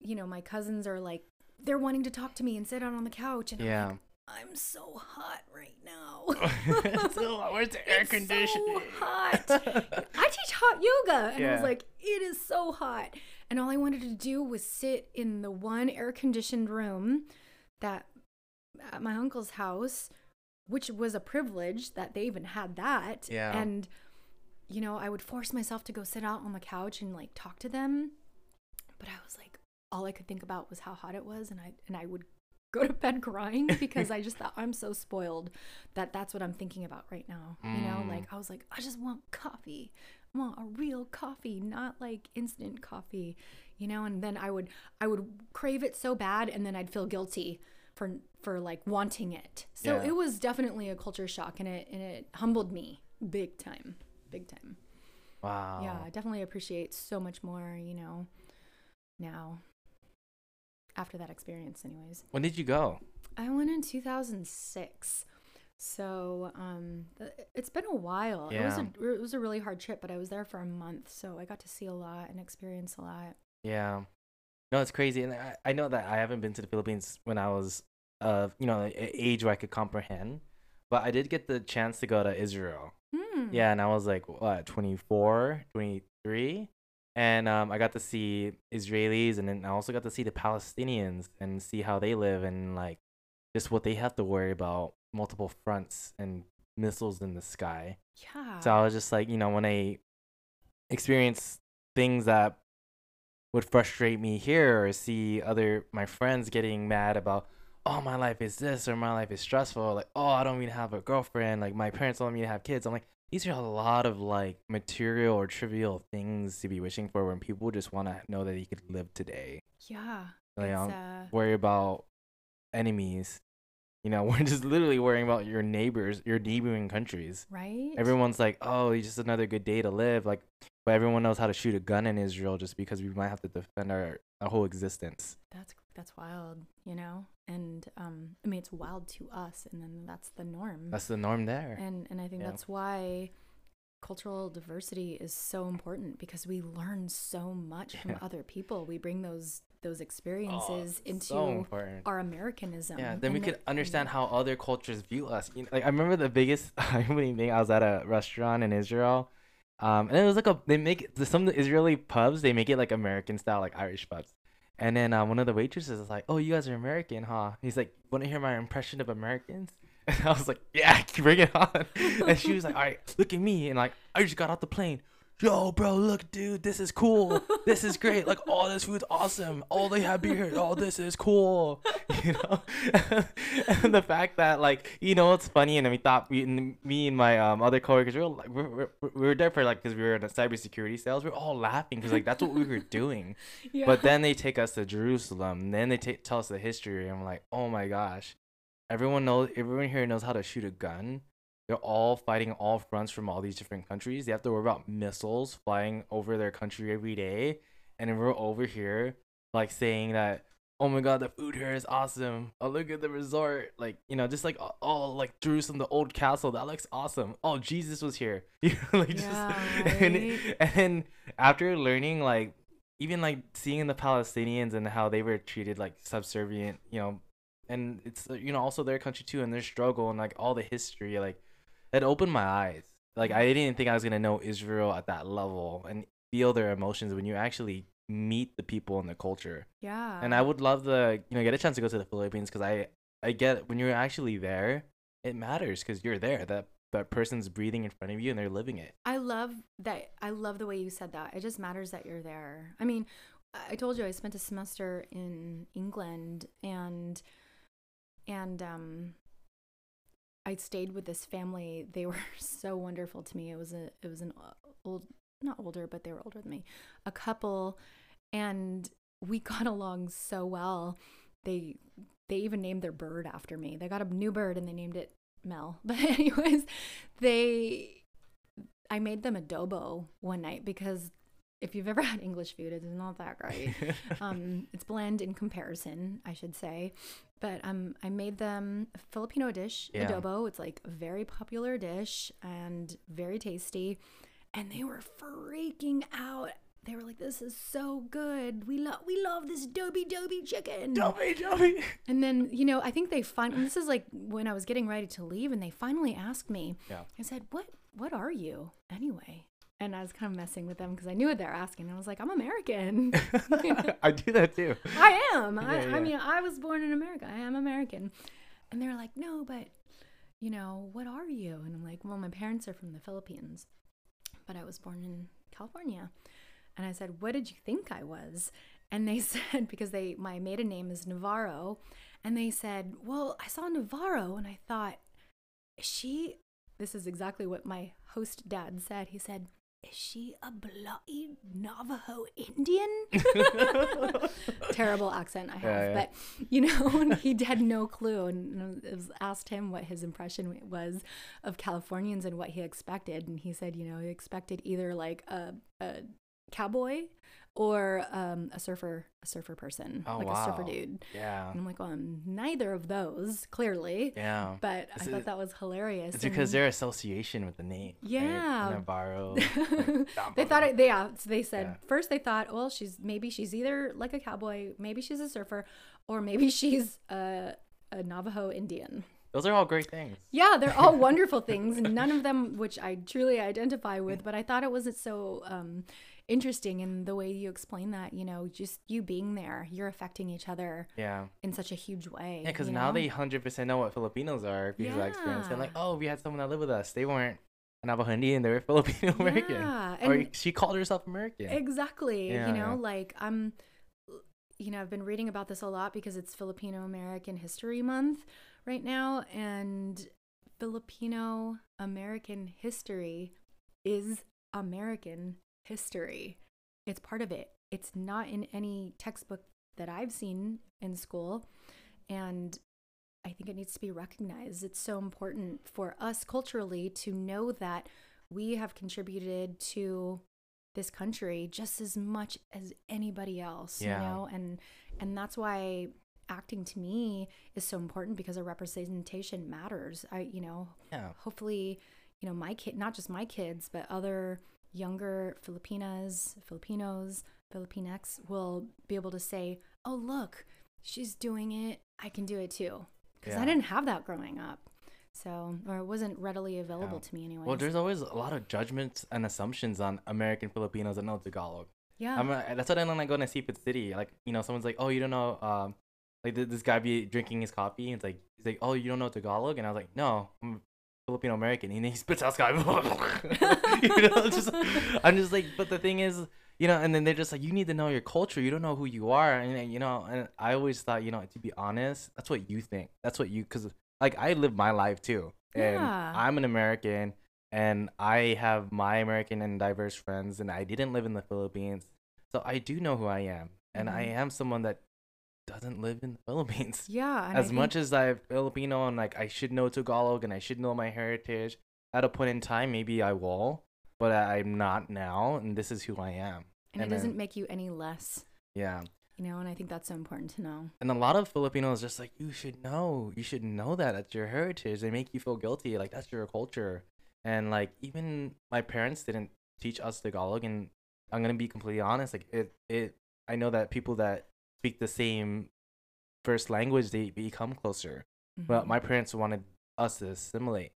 you know my cousins are like they're wanting to talk to me and sit out on the couch and I'm yeah like, I'm so hot right now. <laughs> so where's the air It's so conditioning hot. <laughs> I teach hot yoga, and I was like, it is so hot. And all I wanted to do was sit in the one air conditioned room that at my uncle's house, which was a privilege that they even had that. Yeah. And, you know, I would force myself to go sit out on the couch and like talk to them. But I was like, all I could think about was how hot it was. And I, and I would <laughs> go to bed crying <laughs> because I just thought I'm so spoiled that that's what I'm thinking about right now. You know, Mm. like I was like, I just want coffee. I want a real coffee, not like instant coffee. You know, and then I would I would crave it so bad and then I'd feel guilty for for like wanting it. So Yeah. it was definitely a culture shock and it and it humbled me big time. Big time. wow Yeah, I definitely appreciate so much more, you know, now after that experience anyways. when did you go I went in 2006. So, um it's been a while. It was a it was a really hard trip, but I was there for a month, so I got to see a lot and experience a lot. Yeah. No, it's crazy. And I, I know that I haven't been to the Philippines when I was, uh, you know, age where I could comprehend. But I did get the chance to go to Israel. Hmm. Yeah. And I was like, what, 24, 23? And um, I got to see Israelis, and then I also got to see the Palestinians and see how they live and like just what they have to worry about multiple fronts and missiles in the sky. Yeah. So I was just like, you know, when I experience things that would frustrate me here or see other my friends getting mad about oh my life is this or my life is stressful like oh i don't even have a girlfriend like my parents don't want me to have kids i'm like these are a lot of like material or trivial things to be wishing for when people just want to know that you could live today yeah. like don't uh, worry about enemies you know <laughs> we're just literally worrying about your neighbors your neighboring countries right. everyone's like, oh, it's just another good day to live. Like, but everyone knows how to shoot a gun in Israel just because we might have to defend our, our whole existence. That's that's wild, you know. And um, I mean, it's wild to us, and then that's the norm. That's the norm there. and and I think Yeah. that's why cultural diversity is so important because we learn so much from other people. We bring those those experiences into so our Americanism. Yeah, then we and could it- understand how other cultures view us. You know, like I remember the biggest <laughs> eye-opening thing. I was at a restaurant in Israel, um, and it was like a they make some of the Israeli pubs they make it like American style, like Irish pubs. And then uh, one of the waitresses is like, "Oh, you guys are American, huh?" He's like, "Want to hear my impression of Americans?" <laughs> And I was like, "Yeah, <laughs> bring it on." <laughs> and she was like, "All right, look at me." And like, I just got off the plane. Yo, bro, look, dude, this is cool. This is great. Like, all this food's awesome. All they have beer. Oh, this is cool. <laughs> You know, <laughs> and the fact that like, you know, it's funny, and we thought we, and me and my um other coworkers, we were like, we were, we were there for like, because we were in a cybersecurity sales. We are all laughing because like that's what we were doing. <laughs> Yeah. But then they take us to Jerusalem. And then they ta- tell us the history, and I'm like, oh my gosh, everyone knows. Everyone here knows how to shoot a gun. They're all fighting all fronts from all these different countries. They have to worry about missiles flying over their country every day, and then we're over here like saying that. Oh my god, the food here is awesome. Oh, look at the resort. Like, you know, just like, oh, like Jerusalem, the old castle. That looks awesome. Oh, Jesus was here. <laughs> You know, like, just, Yeah, <laughs> and, right? and after learning, like, even like seeing the Palestinians and how they were treated like subservient, you know, and it's you know also their country too and their struggle and like all the history, like that opened my eyes. Like I didn't think I was gonna know Israel at that level and feel their emotions when you actually meet the people and the culture. yeah. And I would love to you know get a chance to go to the Philippines because I I get when you're actually there, it matters because you're there. That that person's breathing in front of you and they're living it. I love that. I love the way you said that. It just matters that you're there. I mean, I told you I spent a semester in England and and um I stayed with this family. They were <laughs> so wonderful to me. It was a it was an uh, old not older, but they were older than me. A couple and we <laughs> got along so well. They they even named their bird after me. They got a new bird and they named it Mel. <laughs> But anyways, they I made them adobo one night because if you've ever <laughs> had English food, it's not that great. <laughs> um, it's bland in comparison, I should say. But um, I made them a Filipino dish, Yeah. adobo. It's like a very popular dish and very tasty. And they were freaking out. They were like, "This is so good. We love, we love this doby doby chicken." Joey, Joey. <laughs> And then, you know, I think they find and this is like when I was getting ready to leave and they finally asked me. Yeah. I said, "What what are you anyway?" And I was kind of messing with them because I knew what they were asking. And I was like, "I'm American." <laughs> <laughs> I do that too. I am. I, Yeah, yeah. I mean, I was born in America. I am American. And they're like, "No, but you know, what are you?" And I'm like, "Well, my parents are from the Philippines, but I was born in California." And I said, "What did you think I was?" And they <laughs> said because they my maiden name is Navarro, and they said, "Well, I saw Navarro and I thought, she this is exactly what my host dad said. He said, "Is she a bloody Navajo Indian?" <laughs> Terrible accent I have, Yeah, yeah. but you know, <laughs> he had no clue. And it was asked him what his impression was of Californians and what he expected, and he said, you know, he expected either like a, a cowboy or um, a surfer, a surfer person, Oh, like a surfer dude. Yeah. And I'm like, well, I'm neither of those, clearly. Yeah. But I thought that was hilarious. It's because their association with the name. right? Yeah. Navarro. <laughs> they thought it. They yeah. So they said Yeah. first they thought, well, she's maybe she's either like a cowboy, maybe she's a surfer, or maybe <laughs> she's a, a Navajo Indian. Those are all great things. Yeah, they're all <laughs> wonderful things. None of them which I truly identify with, but I thought it wasn't so. Um, interesting in the way you explain that. You know, just you being there, you're affecting each other Yeah. in such a huge way. Yeah, because now know? they hundred percent know what Filipinos are because of that experience. They're like, oh, we had someone that lived with us. They weren't Navajo Indian; they were Filipino American. Yeah, Or she called herself American. Exactly. Yeah, you know, yeah. like I'm you know, I've been reading about this a lot because it's Filipino American History Month right now and Filipino American history is American history. It's part of it. It's not in any textbook that I've seen in school and I think it needs to be recognized. It's so important for us culturally to know that we have contributed to this country just as much as anybody else, Yeah. you know? And and that's why acting to me is so important because our representation matters. I you know, Yeah. hopefully, you know, my kid, not just my kids, but other younger Filipinas, Filipinos, Filipinx will be able to say, "Oh, look, she's doing it. I can do it too." Because Yeah. I didn't have that growing up, so or it wasn't readily available Yeah. to me anyway. Well, there's always a lot of judgments and assumptions on American Filipinos and know Tagalog. yeah, I'm a, that's what I learned when I go to Seafood City. Like, you know, someone's like, "Oh, you don't know," um, like th- this guy be drinking his coffee, and it's like, he's like, "Oh, you don't know Tagalog," and I was like, "No, I'm Filipino American," and then he spits out Sky. <laughs> <laughs> you know, just I'm just like, but the thing is, you know, and then they're just like, you need to know your culture. You don't know who you are, and you know, and I always thought, you know, to be honest, that's what you think. That's what you, cause like I live my life too, and Yeah. I'm an American, and I have my American and diverse friends, and I didn't live in the Philippines, so I do know who I am, and I Mhm. am someone that doesn't live in the <laughs> Philippines yeah. and as much as I'm Filipino and like I should know Tagalog and I should know my heritage, at a point in time maybe I will, but I'm not now, and this is who I am. and it then- doesn't make you any less, Yeah, you know. And I think that's so important to know. and a lot of Filipinos just like you should know, you should know that that's your heritage. They make you feel guilty, like that's your culture, and like even my parents didn't teach us Tagalog, and I'm gonna be completely honest, like it it I know that people that speak the same first language they become closer. But Mhm. my parents wanted us to assimilate.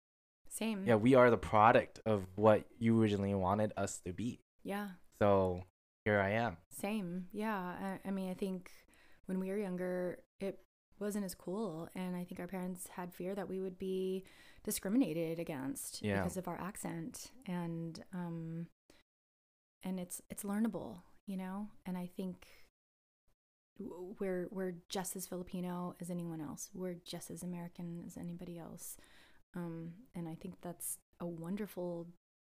same, Yeah, we are the product of what you originally wanted us to be. yeah. So here I am. Same. Yeah. I, I mean, I think when we were younger, it wasn't as cool. And I think our parents had fear that we would be discriminated against Yeah. because of our accent. And, um, and it's, it's learnable, you know? And I think we're, we're just as Filipino as anyone else. We're just as American as anybody else. Um, and I think that's a wonderful,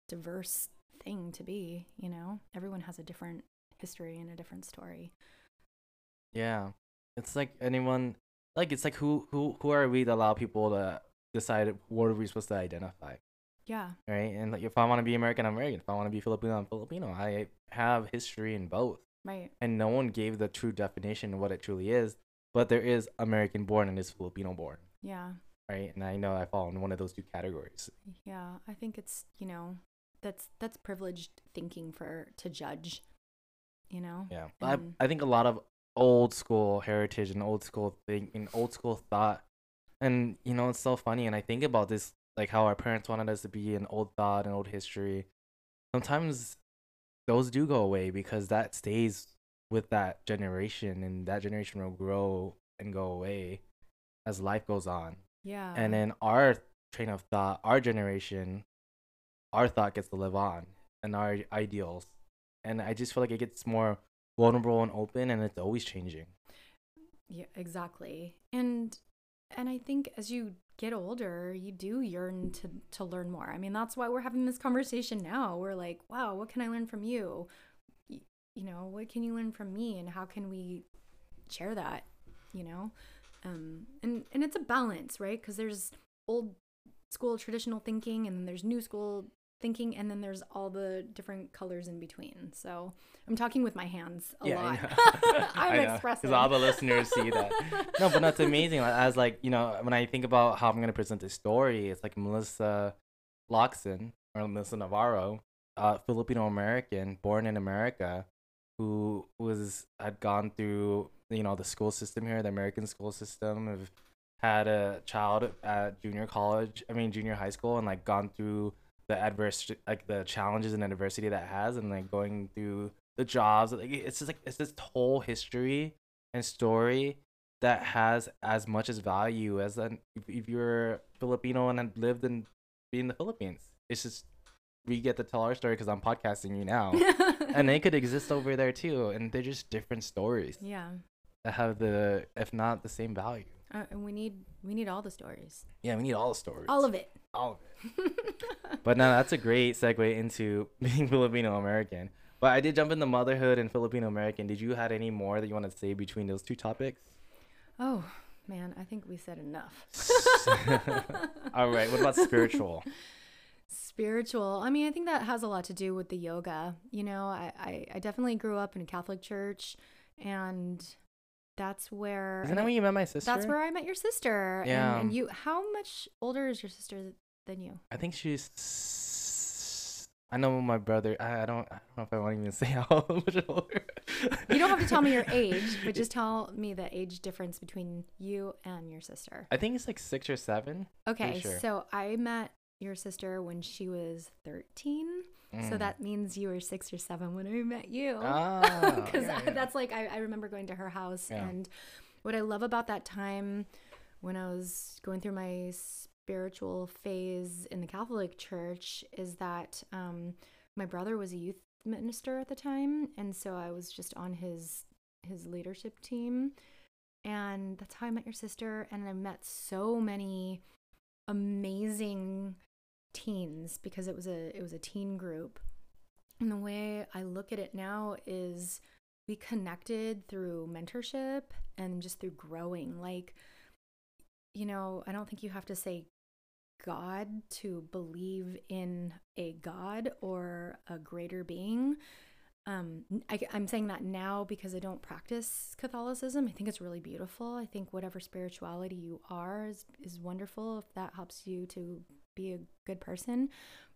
diverse thing to be, you know? Everyone has a different history and a different story. Yeah. It's like anyone like it's like who who who are we to allow people to decide what are we supposed to identify? Yeah. Right? And like if I want to be American, I'm American. If I want to be Filipino, I'm Filipino. I have history in both. Right. And no one gave the true definition of what it truly is. But there is American born and is Filipino born. Yeah. Right? And I know I fall in one of those two categories. Yeah. I think it's, you know, that's that's privileged thinking for to judge, you know? Yeah, I I think a lot of old school heritage and old school thing and old school thought, and you know it's so funny. And I think about this like how our parents wanted us to be an old thought and old history. Sometimes those do go away because that stays with that generation, and that generation will grow and go away as life goes on. Yeah. And then our train of thought, our generation, our thought gets to live on, and our ideals. And I just feel like it gets more vulnerable and open, and it's always changing. Yeah, exactly. And and I think as you get older, you do yearn to to learn more. I mean, that's why we're having this conversation now. We're like, wow, what can I learn from you? You know, what can you learn from me and how can we share that, you know? Um and and it's a balance, right? Cuz there's old school traditional thinking and then there's new school thinking and then there's all the different colors in between. So, I'm talking with my hands a lot. <laughs> I'm expressive. because all the listeners see that. No, but that's amazing. As like you know, when I think about how I'm gonna present this story, it's like Melissa Locsin or Melissa Navarro, uh, Filipino American, born in America, who was had gone through you know the school system here, the American school system, have had a child at junior college, I mean junior high school, and like gone through the adverse like the challenges and adversity that has and like going through the jobs like it's just like it's this whole history and story that has as much as value as an if, if you're Filipino and lived in the Philippines. It's just we get to tell our story because I'm podcasting you now, <laughs> and they could exist over there too, and they're just different stories yeah. that have the if not the same value. Uh, and we need we need all the stories. Yeah, we need all the stories. All of it. All of it. <laughs> But no, that's a great segue into <laughs> being Filipino American. But I did jump into motherhood and Filipino American. Did you had any more that you want to say between those two topics? oh man, I think we said enough. <laughs> All right. What about spiritual? Spiritual. I mean, I think that has a lot to do with the yoga. You know, I, I, I definitely grew up in a Catholic church, and that's where Isn't that when you met my sister? that's where I met your sister. Yeah. And, and you, how much older is your sister than you? I think she's. I know my brother. I, I don't. I don't know if I want to even <laughs> say how much older. You don't have to tell me your age, but <laughs> just tell me the age difference between you and your sister. I think it's like six or seven. Okay, sure. so I met your sister when she was 13. So Mm. that means you were six or seven when I met you. Ah, <laughs> Because yeah, yeah. that's like, I, I remember going to her house. Yeah. And what I love about that time when I was going through my spiritual phase in the Catholic Church is that um, my brother was a youth minister at the time. And so I was just on his his leadership team. And that's how I met your sister. And I met so many amazing teens because it was a it was a teen group. And the way I look at it now is we connected through mentorship and just through growing. Like, you know, I don't think you have to say God to believe in a God or a greater being. Um, I, I'm saying that now because I don't practice Catholicism. I think it's really beautiful. I think whatever spirituality you are is, is wonderful if that helps you to be a good person.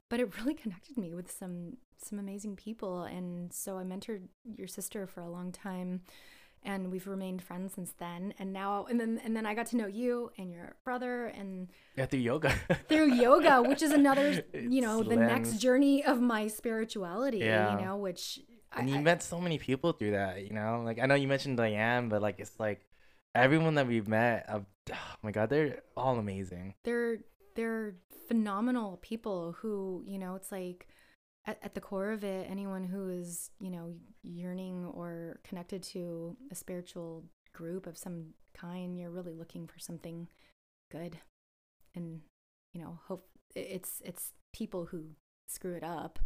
But it really <laughs> connected me with some some amazing people, and so I mentored your sister for a long time, and we've remained friends since then. And now, and then and then I got to know you and your brother, and Yeah, through yoga. <laughs> through yoga, which is another, you know, It's the next journey of my spirituality. Yeah. You know, which and I, you I- met so many people through that, you know. Like I know you mentioned Diane, but like it's like everyone that we've met. Of, <sighs> oh my god, they're all amazing. they're they're phenomenal people who you know it's like at, at the core of it anyone who is you know yearning or connected to a spiritual group of some kind you're really looking for something good. And you know hope it's it's people who screw it up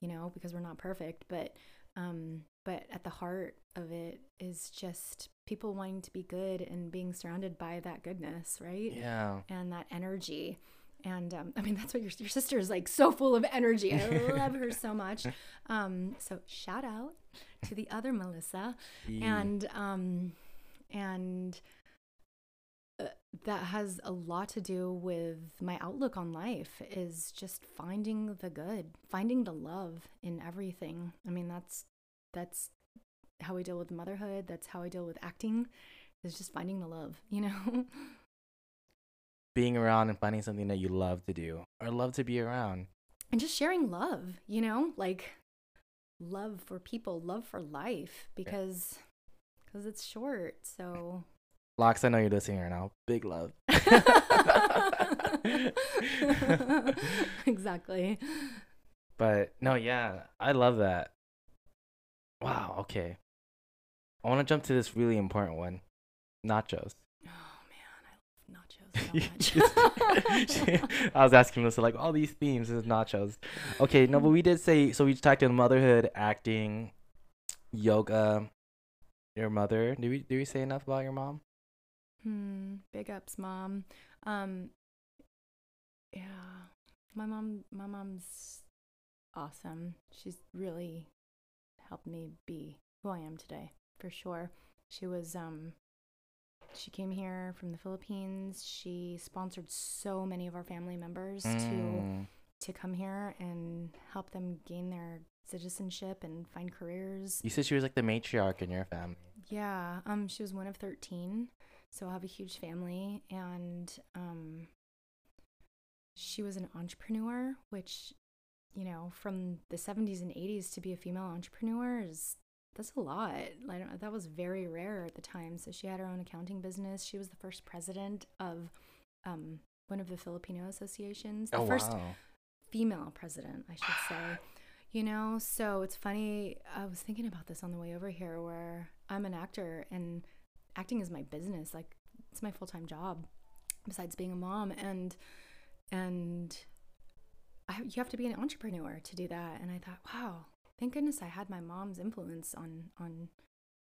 you know because we're not perfect but um but at the heart of it is just people wanting to be good and being surrounded by that goodness right Yeah. and that energy. And um, I mean, <laughs> that's what your, your sister is like so full of energy. I love her so much. <laughs> Um, so shout out to the other Melissa. Yeah. And, um, and uh, that has a lot to do with my outlook on life is just finding the good, finding the love in everything. I mean, that's, that's how I deal with motherhood. That's how I deal with acting is just finding the love, you know? being around and finding something that you love to do or love to be around. and just sharing love you know like love for people love for life because because it's short so Lox, I know you're listening right now. Big love. <laughs> <laughs> exactly But no, yeah, I love that. Wow. Okay. I want to jump to this really important one. Nachos. oh man i love nachos so <laughs> much <laughs> I was asking Melissa like all these themes is nachos. Okay, no, but we did say so. We talked about motherhood, acting, yoga. Your mother. Did we did we say enough about your mom? hmm, big ups mom um yeah my mom my mom's awesome she's really helped me be who i am today for sure she was um she came here from the philippines she sponsored so many of our family members to Mm. to come here and help them gain their citizenship and find careers You said she was like the matriarch in your family. yeah, um, she was one of thirteen, so I have a huge family, and um, she was an entrepreneur, which you know, from the 70s and 80s to be a female entrepreneur is that's a lot. Like that was very rare at the time. So she had her own accounting business. She was the first president of um, one of the Filipino associations. The oh first wow. female president, I should say. You know, so it's funny. I was thinking about this on the way over here where I'm an actor and acting is my business. Like it's my full-time job besides being a mom and and I, you have to be an entrepreneur to do that. And I thought, wow, thank goodness I had my mom's influence on on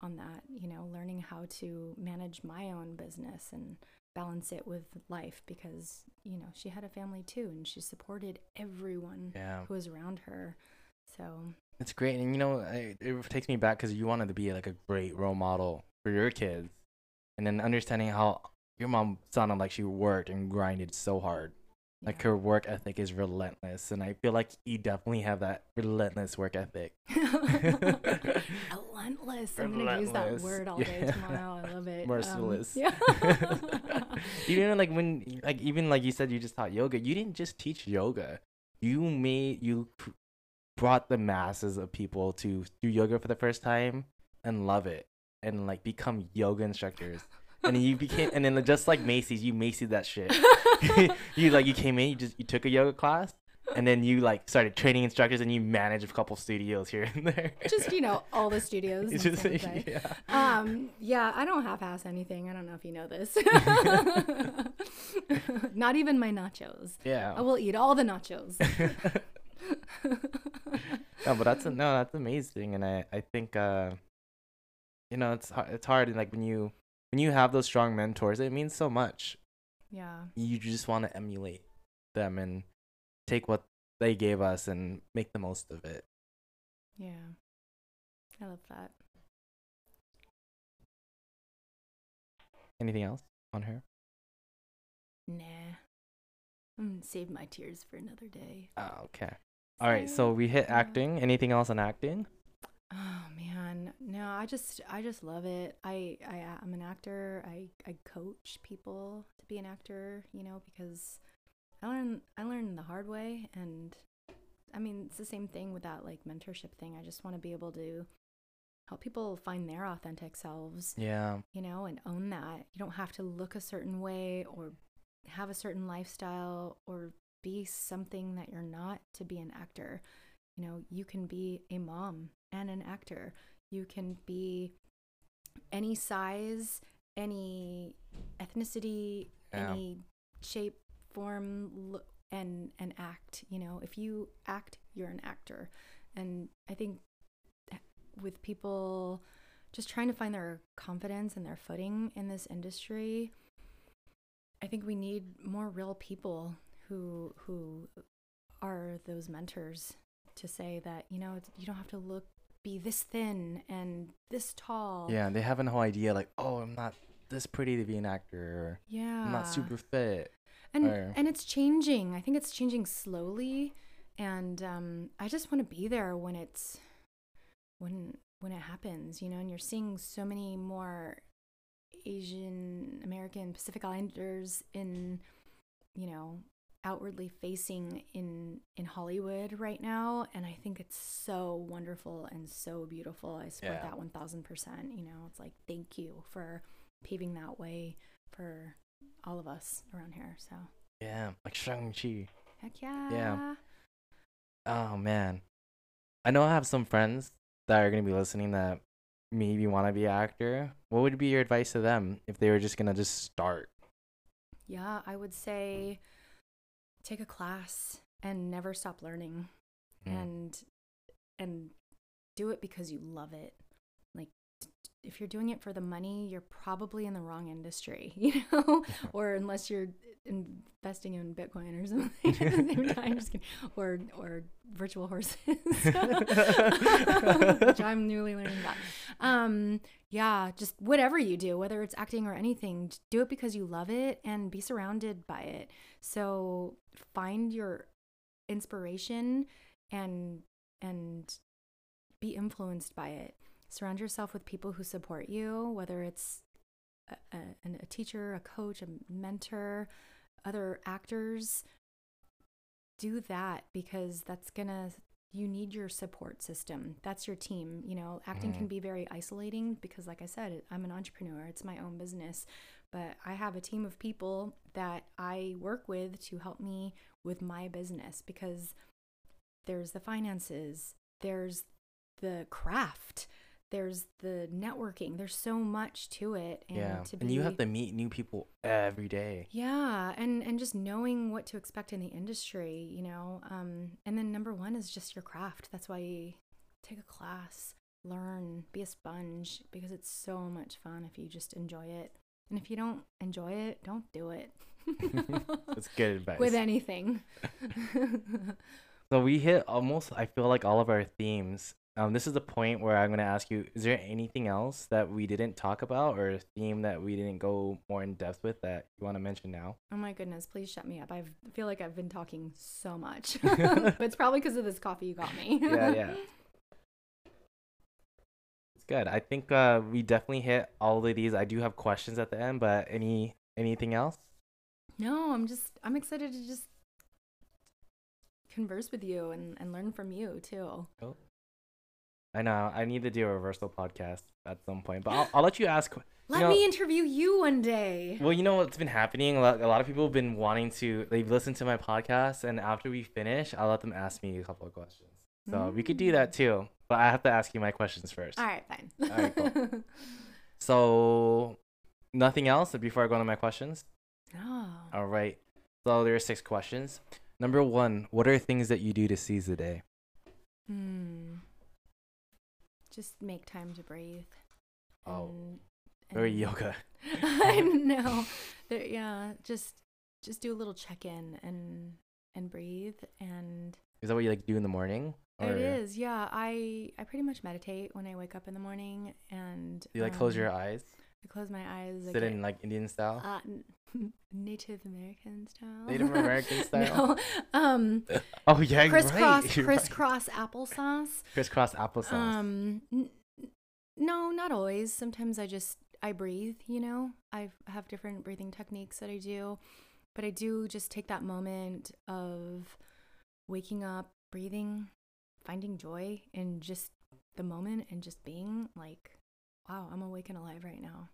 on that, you know, learning how to manage my own business and balance it with life because, you know, she had a family too and she supported everyone Yeah. who was around her. So, It's great, and you know, I, it takes me back because you wanted to be like a great role model for your kids, and then understanding how your mom sounded like she worked and grinded so hard. Like her work ethic is relentless, and I feel like you definitely have that relentless work ethic. <laughs> Relentless. I'm gonna use that word all day Yeah. tomorrow. I love it. Um, Merciless. yeah. <laughs> you know, like when, <laughs> like even like you said, you just taught yoga. You didn't just teach yoga. You made you brought the masses of people to do yoga for the first time and love it and like become yoga instructors. And then you became, and then just like Macy's, you Macy's that shit. <laughs> <laughs> you like you came in, you just you took a yoga class, and then you like started training instructors, and you managed a couple studios here and there. just you know all the studios. <laughs> Just yeah. Um, yeah, I don't half-ass anything. I don't know if you know this. Not even my nachos. Yeah. I will eat all the nachos. no, but that's no, that's amazing, and I I think uh, you know, it's it's hard, and like when you when you have those strong mentors, it means so much. yeah, You just want to emulate them and take what they gave us and make the most of it. yeah. I love that. Anything else on her? Nah. I'm gonna save my tears for another day. Oh, okay. All right, so we hit acting. Anything else on acting? Oh man, no, I just I just love it. I I uh, I'm an actor. I I coach people to be an actor, you know, because I learn I learned the hard way and I mean, it's the same thing with that like mentorship thing. I just want to be able to help people find their authentic selves, Yeah. you know, and own that. You don't have to look a certain way or have a certain lifestyle or be something that you're not to be an actor. You know, you can be a mom and an actor. You can be any size, any ethnicity, Yeah. any shape, form, and and act. You know, if you act, you're an actor. And I think with people just trying to find their confidence and their footing in this industry, I think we need more real people who who are those mentors to say that you know it's- you don't have to look be this thin and this tall. Yeah, they have no idea like, "Oh, I'm not this pretty to be an actor." Or, Yeah. I'm not super fit. and or- and it's changing. I think it's changing slowly, and um, I just want to be there when it's when when it happens, you know. And you're seeing so many more Asian American Pacific Islanders in, you know, outwardly facing in in Hollywood right now, and I think it's so wonderful and so beautiful. I support Yeah. that one thousand percent. You know, it's like thank you for paving that way for all of us around here. So Yeah, like Shang-Chi. heck yeah. Yeah. Oh man, I know I have some friends that are gonna be listening that maybe want to be an actor. What would be your advice to them if they were just gonna just start? Yeah, I would say take a class and never stop learning Mm. and and do it because you love it. Like t- t- if you're doing it for the money, you're probably in the wrong industry, <laughs> you know? <laughs> or unless you're investing in Bitcoin or something <laughs> at the same time, just kidding. or or virtual horses, which I'm newly learning about. Um, yeah, just whatever you do, whether it's acting or anything, do it because you love it and be surrounded by it. So find your inspiration and and be influenced by it. Surround yourself with people who support you, whether it's a, a, a teacher, a coach, a mentor, other actors. do that because that's gonna you need your support system. That's your team you know? Acting can mm-hmm. be very isolating because like i said i'm an entrepreneur. It's my own business. But i have a team of people that i work with to help me with my business because there's the finances there's the craft there's the networking there's so much to it and yeah. to and you have to meet new people every day. yeah, and and just knowing what to expect in the industry, you know. Um, and then number one is just your craft. That's why you take a class, learn, be a sponge because it's so much fun if you just enjoy it. And if you don't enjoy it, don't do it. <laughs> That's good advice. With anything. <laughs> So we hit almost I feel like all of our themes. Um, this is the point where I'm gonna ask you: Is there anything else that we didn't talk about, or a theme that we didn't go more in depth with that you want to mention now? oh my goodness, please shut me up. I've- feel like I've been talking so much. <laughs> <laughs> but it's probably because of this coffee you got me. yeah, yeah. <laughs> It's good. I think uh, we definitely hit all of these. I do have questions at the end, but any anything else? No, I'm just I'm excited to just converse with you and, and learn from you too. I know I need to do a reversal podcast at some point, but I'll, I'll let you ask. Let know- me interview you one day. Well, you know what's been happening? A lot, a lot of people have been wanting to. They've listened to my podcast, and after we finish, I'll let them ask me a couple of questions. So we could do that too, but I have to ask you my questions first. All right, fine. All right, cool. <laughs> So, nothing else before I go into my questions. oh. All right. So there are six questions. Number one, what are things that you do to seize the day? Hmm. Just make time to breathe. Oh, and- Very and- yoga. <laughs> I <laughs> know. There, yeah, just just do a little check in and and breathe and Is that what you like do in the morning? it is yeah i i pretty much meditate when i wake up in the morning and Do you like close your um, eyes? I close my eyes. Sit in like Indian style? uh, n- <laughs> Native American style. Native American <laughs> style? no. Um, <laughs> oh yeah, you're crisscross, right. you're right. crisscross applesauce. Crisscross applesauce. Um, n- no, not always. Sometimes I just I breathe. You know, I have different breathing techniques that I do, but I do just take that moment of waking up, breathing, finding joy in just the moment, and just being like, wow, I'm awake and alive right now.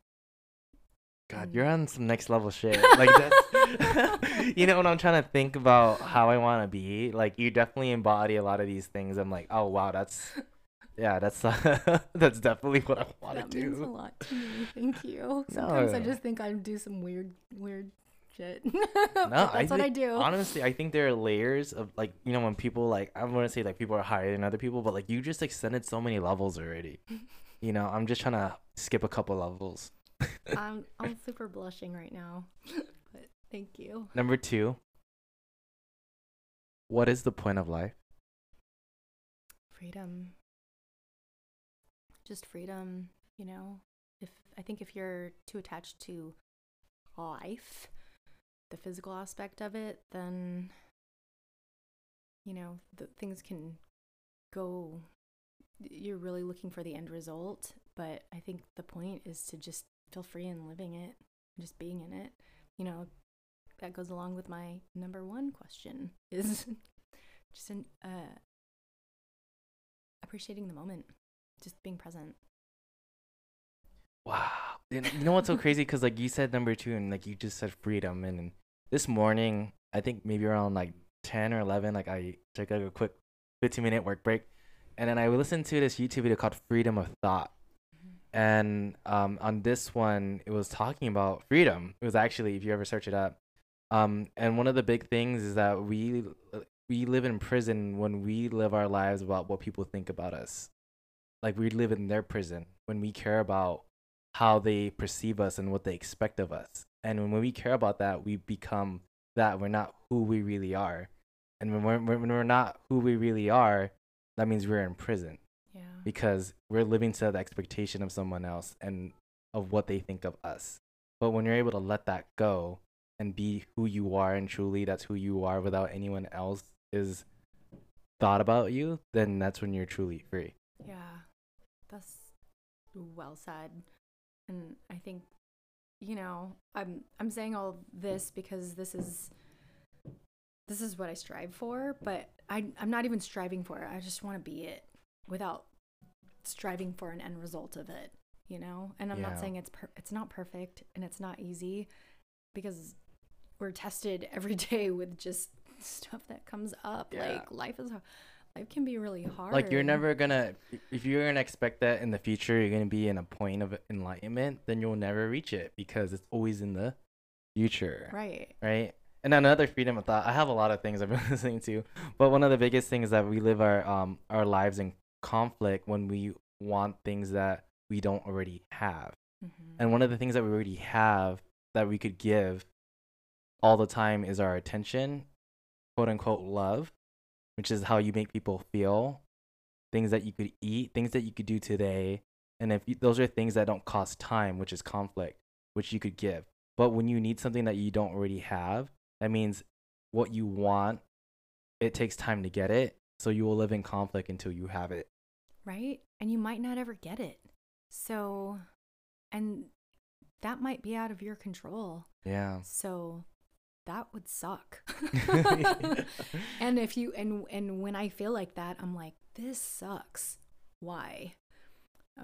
God, Mm. you're on some next level shit. Like that's, <laughs> you know, when I'm trying to think about how I want to be, like you definitely embody a lot of these things. I'm like, oh wow, that's, yeah, that's <laughs> that's definitely what I want to do. that means a lot to me. Thank you. <laughs> Sometimes I just think I do some weird, weird shit. No, that's I what I do. Honestly, I think there are layers of like, you know, when people like, I want to say like people are higher than other people, but like you just extended so many levels already. You know, I'm just trying to skip a couple levels. I'm I'm super blushing right now. but thank you. Number two, what is the point of life? Freedom. Just freedom, you know. If I think if you're too attached to life, the physical aspect of it, then you know, the things can go you're really looking for the end result, but I think the point is to just feel free in living it, just being in it. You know, that goes along with my number one question <laughs> is just an, uh, appreciating the moment, just being present. Wow. Know, you know what's so crazy? Because like you said number two, and like you just said freedom. And this morning, I think maybe around like ten or eleven, like I took like a quick fifteen minute work break, and then I listened to this YouTube video called Freedom of Thought. And um, on this one, it was talking about freedom. It was actually, if you ever search it up, um, and one of the big things is that we we live in prison when we live our lives about what people think about us. Like we live in their prison when we care about how they perceive us and what they expect of us. And when we care about that, we become that. We're not who we really are. And when we're, when we're not who we really are, that means we're in prison Yeah. because we're living to the expectation of someone else and of what they think of us. But when you're able to let that go and be who you are and truly that's who you are without anyone else is thought about you, then that's when you're truly free. Yeah, that's well said. And I think, you know, I'm I'm saying all this because this is this is what I strive for, but I I'm not even striving for it. I just want to be it without striving for an end result of it, you know? And I'm Yeah. not saying it's per- it's not perfect and it's not easy because we're tested every <laughs> day with just stuff that comes up. Yeah. Like life is life can be really hard. Like you're never gonna if you're gonna expect that in the future you're gonna be in a point of enlightenment, then you'll never reach it because it's always in the future. right. right? And another freedom of thought. I have a lot of things I've been <laughs> listening to, but one of the biggest things is that we live our um our lives in conflict when we want things that we don't already have. Mhm. And one of the things that we already have that we could give all the time is our attention, quote unquote love, which is how you make people feel, things that you could eat, things that you could do today. And if you, those are things that don't cost time, which is conflict, which you could give. But when you need something that you don't already have, that means what you want, it takes time to get it. So you will live in conflict until you have it. right? And you might not ever get it. So, and that might be out of your control. Yeah. So that would suck. <laughs> <laughs> and if you and and when I feel like that, I'm like, this sucks. Why?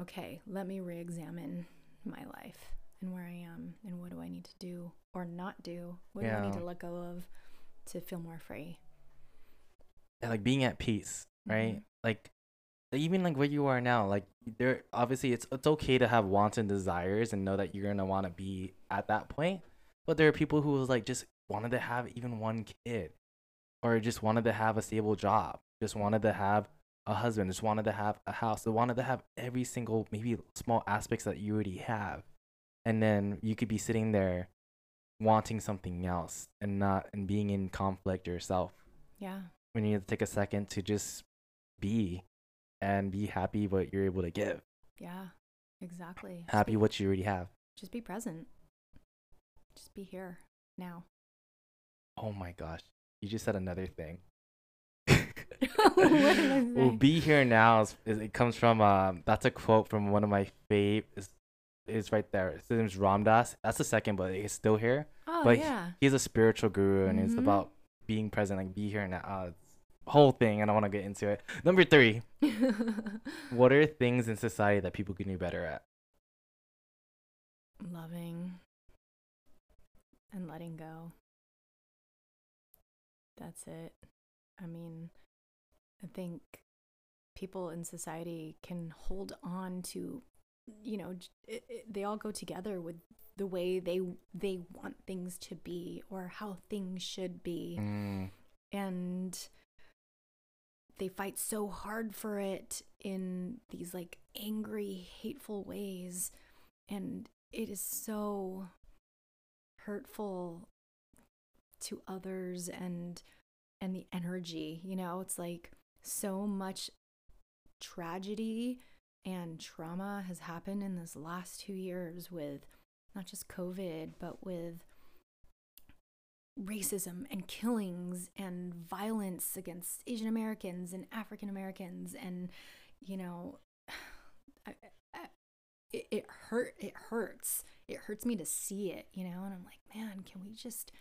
Okay, let me re-examine my life and where I am and what do I need to do or not do? What do I need to let go of to feel more free? Like being at peace, right? Mhm. Like even like where you are now, like there obviously it's it's okay to have wants and desires and know that you're gonna want to be at that point. But there are people who was like just wanted to have even one kid, or just wanted to have a stable job, just wanted to have a husband, just wanted to have a house, they wanted to have every single maybe small aspects that you already have, and then you could be sitting there wanting something else and not and being in conflict yourself Yeah. When you need to take a second to just be and be happy what you're able to give Yeah. Exactly. Happy be- what you already have just be present. Just be here now. oh my gosh you just said another thing <laughs> What did I <laughs> well be here now is, is it comes from um that's a quote from one of my fav is is right there his name's Ram Dass that's the second but he's still here Oh but yeah. he's a spiritual guru and it's Mhm. about being present like be here now uh, it's whole thing and i don't want to get into it number three <laughs> what are things in society that people can do better at Loving and letting go. That's it. I mean, I think people in society can hold on to, you know, it, it, they all go together with the way they they want things to be or how things should be. Mm, and they fight so hard for it in these like angry hateful ways and it is so hurtful to others and and the energy you know? It's like so much tragedy and trauma has happened in this last 2 years with not just covid but with racism and killings and violence against Asian Americans and African Americans and you know <sighs> I, I, it, it hurt it hurts. It hurts me to see it you know and I'm like man can we just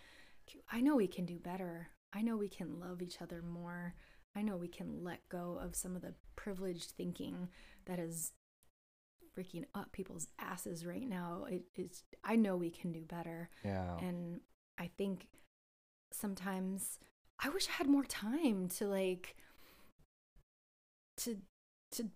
I know we can do better. I know we can love each other more. I know we can let go of some of the privileged thinking that is freaking up people's asses right now. It is I know we can do better. Yeah. And I think sometimes I wish I had more time to like to to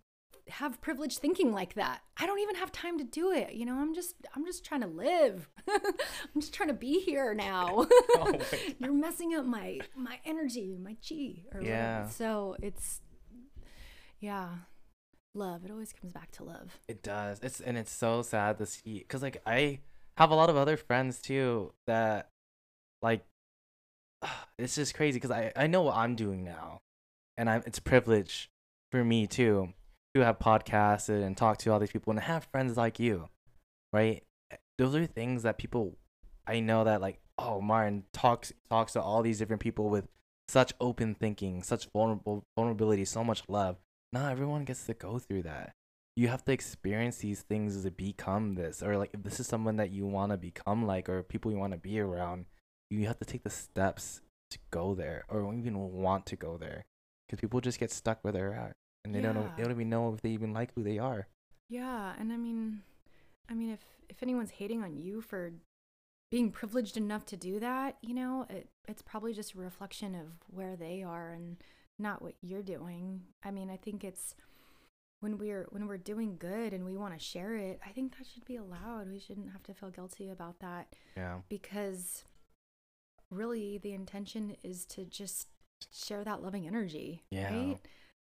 have privileged thinking like that. I don't even have time to do it. You know, I'm just I'm just trying to live. <laughs> I'm just trying to be here now. <laughs> Oh <laughs> You're messing up my my energy, my chi or Yeah. whatever. So it's yeah. Love. It always comes back to love. It does. It's and it's so sad to see because like I have a lot of other friends too that like <sighs> it's just crazy because I I know what I'm doing now, and I'm it's a privilege for me too to have podcasts and talk to all these people and have friends like you, right? Those are things that people I know that like oh Martin talks talks to all these different people with such open thinking, such vulnerable vulnerability, so much love. Not everyone gets to go through that you have to experience these things to become this or like if this is someone that you want to become like or people you want to be around you have to take the steps to go there or even want to go there because people just get stuck where they're at and they don't know they don't even know if they even like who they are. Yeah, and I mean, I mean, if if anyone's hating on you for being privileged enough to do that, you know, it it's probably just a reflection of where they are and not what you're doing. I mean, I think it's when we're when we're doing good and we want to share it, I think that should be allowed. We shouldn't have to feel guilty about that Yeah. because really the intention is to just share that loving energy, Yeah. right?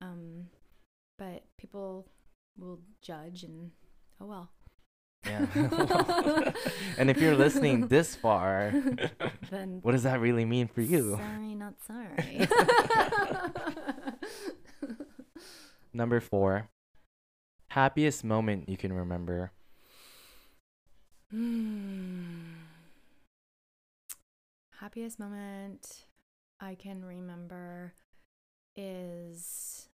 Um but people will judge and oh well. Yeah. <laughs> and if you're listening this far, <laughs> then what does that really mean for you? Sorry, not sorry. <laughs> Number four, happiest moment you can remember. Hmm. Happiest moment I can remember is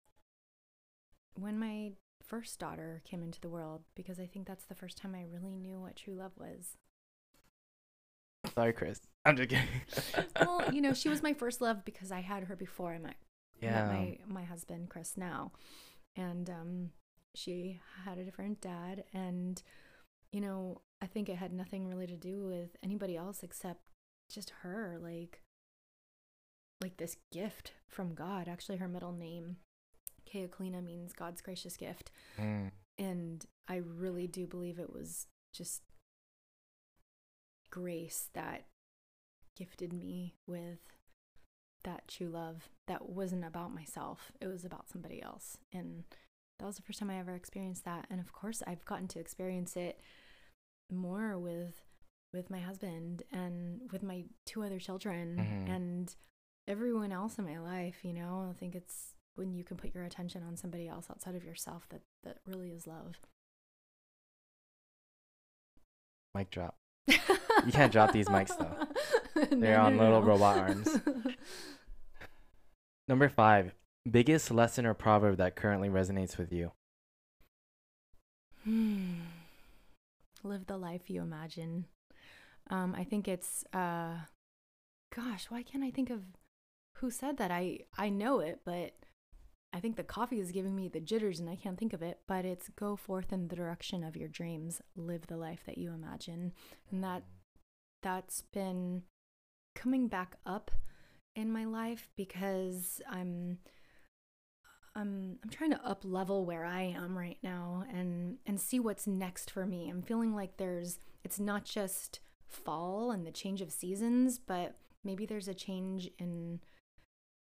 when my first daughter came into the world because I think that's the first time I really knew what true love was. Sorry, Chris. <laughs> I'm just kidding. <laughs> well, you know, she was my first love because I had her before I met, yeah. met my my husband Chris now, and um, she had a different dad, and you know, I think it had nothing really to do with anybody else except just her, like like this gift from God. Actually, her middle name, Keoklina, means God's gracious gift, Mm. and I really do believe it was just grace that gifted me with that true love that wasn't about myself it was about somebody else and that was the first time i ever experienced that and of course i've gotten to experience it more with with my husband and with my two other children Mhm. and everyone else in my life you know i think it's when you can put your attention on somebody else outside of yourself that that really is love Mic drop. <laughs> You can't drop these mics, though. <laughs> They're no, on no, little no. robot arms. <laughs> Number five, biggest lesson or proverb that currently resonates with you. Hmm. Live the life you imagine. Um, I think it's uh gosh, why can't I think of who said that? I I know it, but I think the coffee is giving me the jitters and I can't think of it, but it's go forth in the direction of your dreams, live the life that you imagine. And that that's been coming back up in my life because I'm I'm I'm trying to up level where I am right now and and see what's next for me. I'm feeling like there's it's not just fall and the change of seasons, but maybe there's a change in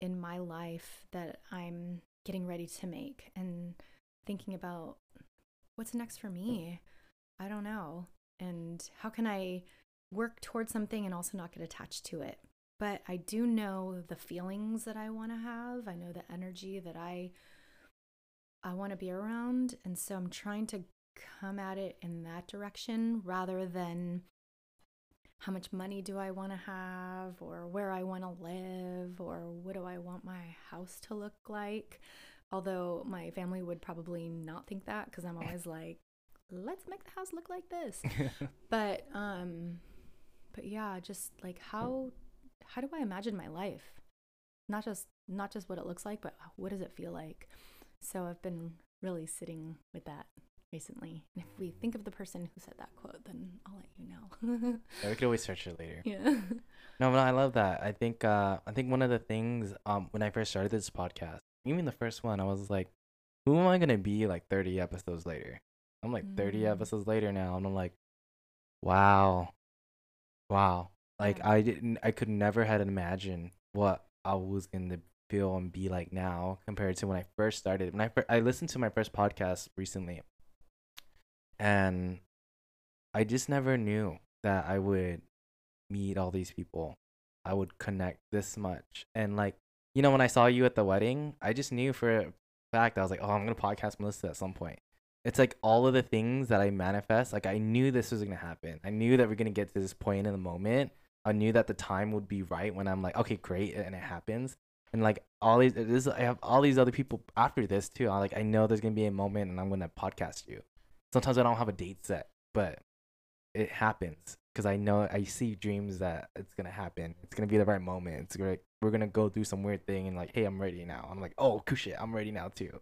in my life that I'm getting ready to make and thinking about what's next for me. I don't know. And how can I work towards something and also not get attached to it? But I do know the feelings that I want to have. I know the energy that I I want to be around, and so I'm trying to come at it in that direction rather than how much money do I want to have or where I want to live or what do I want my house to look like. Although my family would probably not think that because I'm always like, let's make the house look like this. <laughs> But um but yeah, just like how how do I imagine my life? Not just not just what it looks like, but what does it feel like? So I've been really sitting with that recently. And if we think of the person who said that quote, then I'll let you know. Yeah, we could always search it later. yeah. <laughs> No, no, I love that. I think uh I think one of the things um when I first started this podcast, even the first one, I was like, who am I gonna be like 30 episodes later? I'm like 30 Mm. episodes later now, and I'm like, wow, wow. Like Yeah. I didn't, I could never had imagined what I was gonna feel and be like now compared to when I first started. When I fir- I listened to my first podcast recently, and I just never knew that I would meet all these people. I would connect this much. And like, you know, when I saw you at the wedding, I just knew for a fact I was like, oh, I'm gonna podcast Melissa at some point. It's like all of the things that I manifest. Like I knew this was gonna happen. I knew that we're gonna get to this point in the moment. I knew that the time would be right when I'm like, okay, great, and it happens. And like all these, this I have all these other people after this too. I like I know there's gonna be a moment, and I'm gonna podcast you. Sometimes I don't have a date set, but it happens because I know I see dreams that it's gonna happen. It's gonna be the right moment. It's gonna we're gonna go do some weird thing and like, hey, I'm ready now. I'm like, oh, cool shit, I'm ready now too.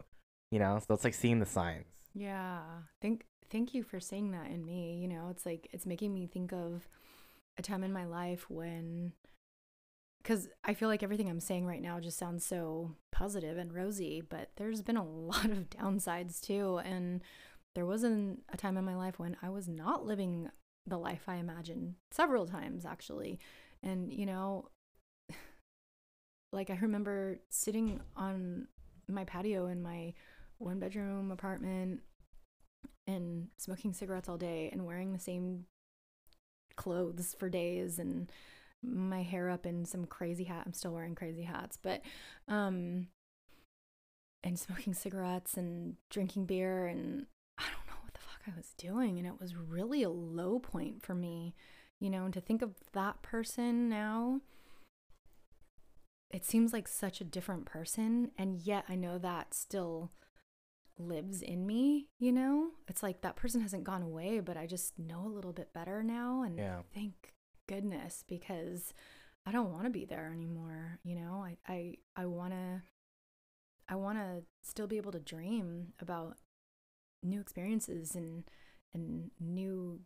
You know, so it's like seeing the signs. Yeah. Thank thank you for saying that in me. You know, it's like it's making me think of a time in my life when cuz I feel like everything I'm saying right now just sounds so positive and rosy, but there's been a <laughs> lot of downsides too and there wasn't a time in my life when I was not living the life I imagined several times actually. And you know, <sighs> like I remember sitting on my patio in my one bedroom apartment and smoking cigarettes all day and wearing the same clothes for days and my hair up in some crazy hat. I'm still wearing crazy hats, but um and smoking cigarettes and drinking beer and I don't know what the fuck I was doing and it was really a low point for me, you know, and to think of that person now it seems like such a different person and yet I know that still lives in me, you know? It's like that person hasn't gone away, but I just know a little bit better now and Yeah. thank goodness because I don't want to be there anymore, you know? I I I want to I want to still be able to dream about new experiences and and new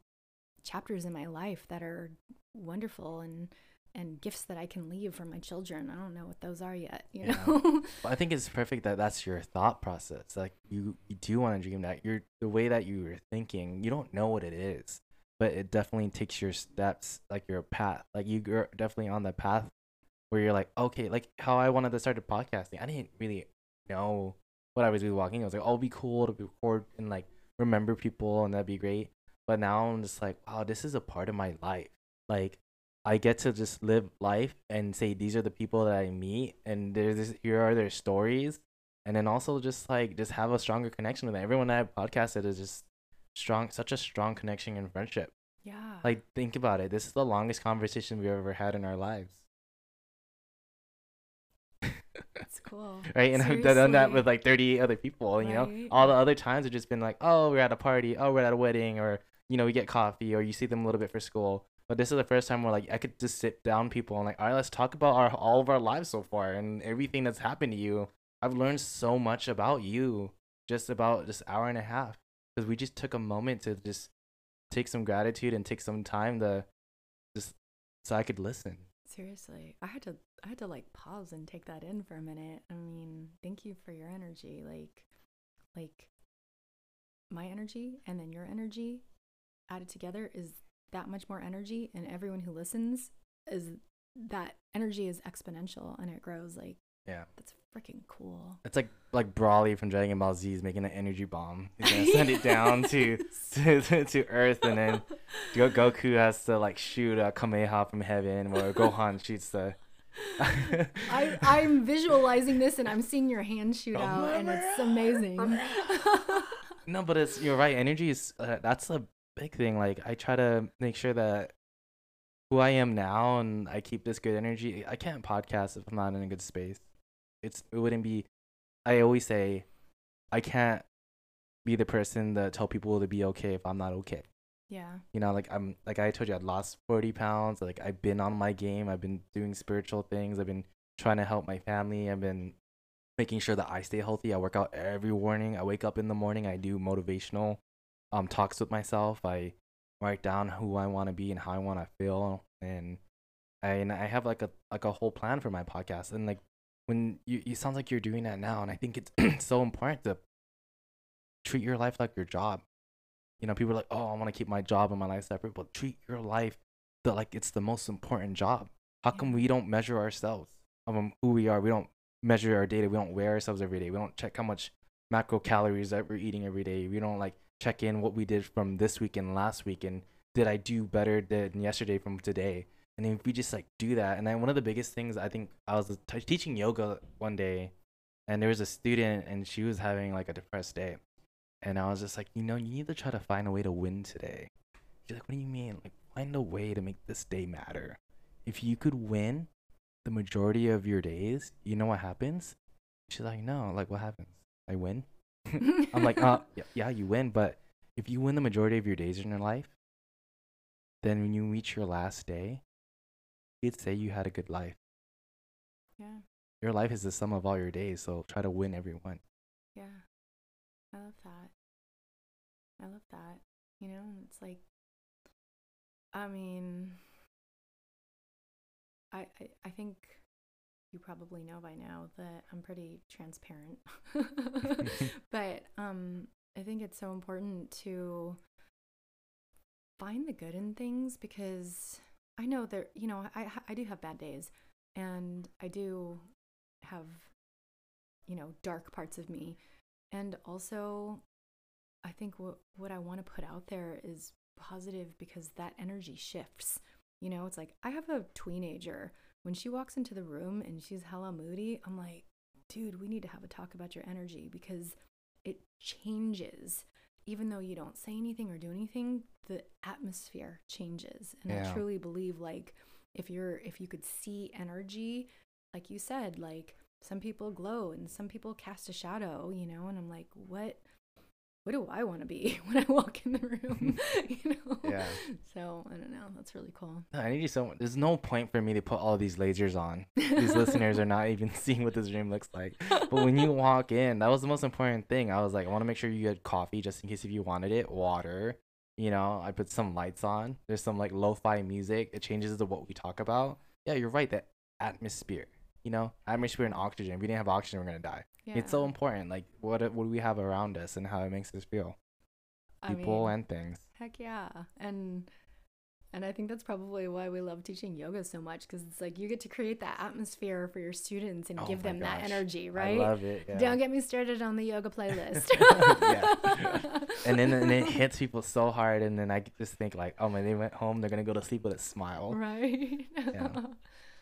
chapters in my life that are wonderful and and gifts that I can leave for my children. I don't know what those are yet, you Yeah. <laughs> know. But I think it's perfect that that's your thought process. Like you, you do want to dream that. You're the way that you are thinking. You don't know what it is, but it definitely takes your steps, like your path. Like you- you're definitely on the path where you're like, okay, like how I wanted to start a podcasting. I didn't really know what I was really walking. I was like, oh, it'd be cool to record and like remember people, and that'd be great. But now I'm just like, wow, this is a part of my life. Like I get to just live life and say these are the people that I meet and there's this, here are their stories and then also just like just have a stronger connection with them. Everyone that I've podcasted is just strong such a strong connection and friendship. yeah. Like think about it. This is the longest conversation we've ever had in our lives. That's cool. <laughs> right? And I've done that with like 38 other people, you know? All the other times have just been like, oh, we're at a party, oh, we're at a wedding, or, you know, we get coffee, or you see them a little bit for school. But this is the first time where like I could just sit down people and like, all right, let's talk about our all of our lives so far and everything that's happened to you. I've learned so much about you just about this hour and a half because we just took a moment to just take some gratitude and take some time to just so I could listen. Seriously, I had to I had to like pause and take that in for a minute. I mean, thank you for your energy. Like like my energy and then your energy added together is that much more energy and everyone who listens is that energy is exponential and it grows like Yeah. that's freaking cool. It's like like Broly from Dragon Ball Z is making an energy bomb. He's gonna <laughs> send it down to, to, to Earth, and then Goku has to like shoot a Kamehameha from heaven, where Gohan shoots the. I, I'm visualizing this and I'm seeing your hand shoot out and it's amazing. <laughs> no, but it's you're right. Energy is uh, that's a big thing. Like I try to make sure that who I am now, and I keep this good energy. I can't podcast if I'm not in a good space. It's it wouldn't be. I always say, I can't be the person that tell people to be okay if I'm not okay. yeah. You know, like I'm like I told you, I lost forty pounds. Like I've been on my game. I've been doing spiritual things. I've been trying to help my family. I've been making sure that I stay healthy. I work out every morning. I wake up in the morning. I do motivational um talks with myself. I write down who I want to be and how I want to feel, and I and I have like a like a whole plan for my podcast. And like when you you sounds like you're doing that now, and I think it's <clears throat> so important to treat your life like your job. You know, people are like, "Oh, I want to keep my job and my life separate," but treat your life the like it's the most important job. How come we don't measure ourselves of who we are? We don't measure our data. We don't weigh ourselves every day. We don't check how much macro calories that we're eating every day. We don't like check in what we did from this week and last week and did I do better than yesterday from today? And if we just like do that, and then one of the biggest things I think I was t- teaching yoga one day, and there was a student and she was having like a depressed day, and I was just like, you know, you need to try to find a way to win today. She's like, what do you mean? Like, find a way to make this day matter. If you could win the majority of your days, you know what happens? She's like, no, like what happens? I win. <laughs> I'm like, uh, yeah, yeah, you win, but if you win the majority of your days in your life, then when you reach your last day, you'd say you had a good life. Yeah. Your life is the sum of all your days, so try to win every one. Yeah. I love that. I love that. You know, it's like I mean I I, I think you probably know by now that I'm pretty transparent. <laughs> <laughs> but um I think it's so important to find the good in things because I know there, you know, I I do have bad days and I do have you know, dark parts of me. And also I think what what I want to put out there is positive because that energy shifts. You know, it's like I have a teenager when she walks into the room and she's hella moody, I'm like, dude, we need to have a talk about your energy because it changes. Even though you don't say anything or do anything, the atmosphere changes. And Yeah. I truly believe like if you're if you could see energy, like you said, like some people glow and some people cast a shadow, you know, and I'm like, what what do I want to be <laughs> when I walk in the room? <laughs> <laughs> you know? Yeah. So I don't know. That's really cool. I need you so. There's no point for me to put all these lasers on. These listeners are not even seeing what this room looks like. But when you walk in, that was the most important thing. I was like, I want to make sure you get coffee just in case if you wanted it, water. You know, I put some lights on. There's some like lo-fi music. It changes to what we talk about. Yeah, you're right. That atmosphere. You know, atmosphere and oxygen. If we didn't have oxygen, we're gonna die. Yeah. It's so important. Like what what do we have around us and how it makes us feel, I people mean, and things. Heck yeah. And and I think that's probably why we love teaching yoga so much because it's like you get to create that atmosphere for your students and Oh give them that energy, right? I love it. Yeah. Don't get me started on the yoga playlist. <laughs> <laughs> And then and it hits people so hard and then i just think like oh man they went home they're gonna go to sleep with a smile right. Yeah. <laughs>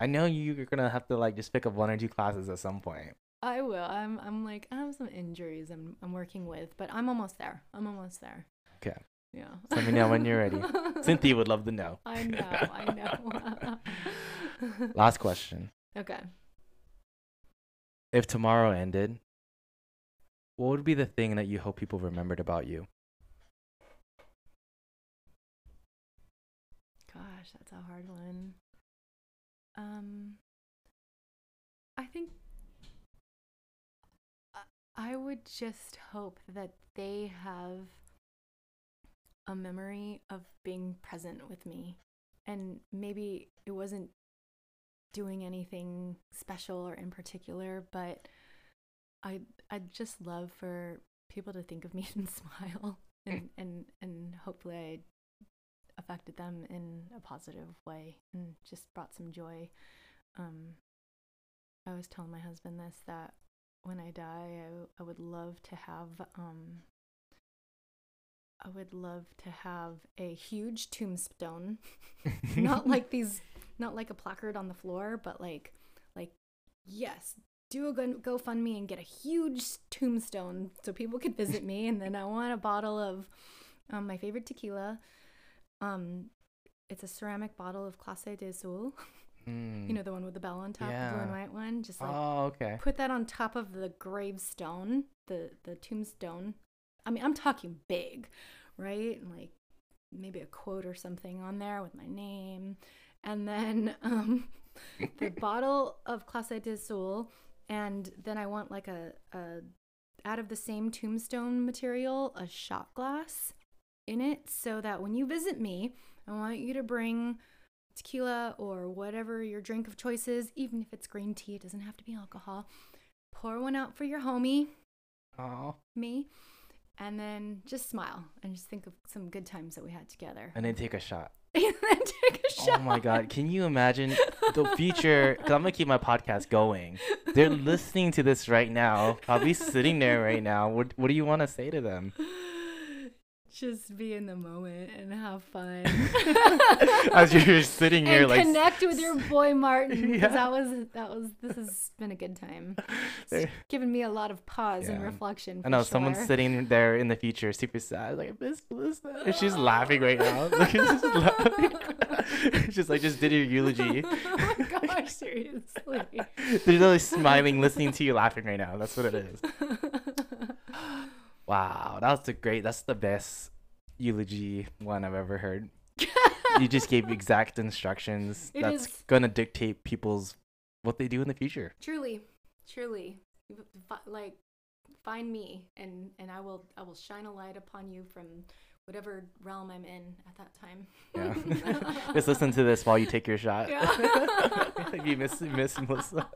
i know you're gonna have to like just pick up one or two classes at some point I will. I'm I'm like I have some injuries I'm I'm working with, but I'm almost there. I'm almost there. Okay. Yeah. So let me know when you're ready. <laughs> cynthia would love to know I know, I know. <laughs> last question okay. if tomorrow ended what would be the thing that you hope people remembered about you Gosh, that's a hard one. Um, I think I- would just hope that they have a memory of being present with me. And maybe it wasn't doing anything special or in particular, but I I'd just love for people to think of me <laughs> and smile and and and hopefully I affected them in a positive way and just brought some joy. Um, I always tell my husband this that when I die, I, I would love to have um, I would love to have a huge tombstone, <laughs> not <laughs> like these, not like a placard on the floor, but like like yes. Do a Go- GoFundMe and get a huge tombstone so people could visit me. And then I want a bottle of um, my favorite tequila, um, it's a ceramic bottle of Clase Azul. <laughs> Hmm. You know the one with the bell on top, the blue and white one. Just like oh okay put that on top of the gravestone, the the tombstone. I mean, I'm talking big, right? And like maybe a quote or something on there with my name, and then <laughs> um, the <laughs> bottle of Clase Azul, and then I want like a, a out of the same tombstone material, a shot glass in it, so that when you visit me, I want you to bring tequila or whatever your drink of choice is, even if it's green tea, it doesn't have to be alcohol. Pour one out for your homie, oh me, and then just smile and just think of some good times that we had together. and then take a shot <laughs> And then take a shot. Oh my god, can you imagine the <laughs> future? Because I'm gonna keep my podcast going. They're listening to this right now. I'll be sitting there right now. What What do you want to say to them? Just be in the moment and have fun. <laughs> As you're sitting here, and like connect with your boy Martin Yeah. that was that was this has been a good time. <laughs> It's given me a lot of pause and reflection. I know for someone's sitting there in the future, super sad, like Miss Melissa, and she's laughing right now. <laughs> Look, she's just laughing. She's like, just did your eulogy. oh my gosh, seriously. They're really smiling, listening to you laughing right now. That's what it is. Wow, that's the great. That's the best eulogy one I've ever heard. <laughs> you just gave exact instructions. It that's is- gonna dictate people's what they do in the future. Truly, truly, like find me, and and I will I will shine a light upon you from whatever realm I'm in at that time. Yeah. <laughs> Just listen to this while you take your shot. Yeah. <laughs> you miss miss Melissa.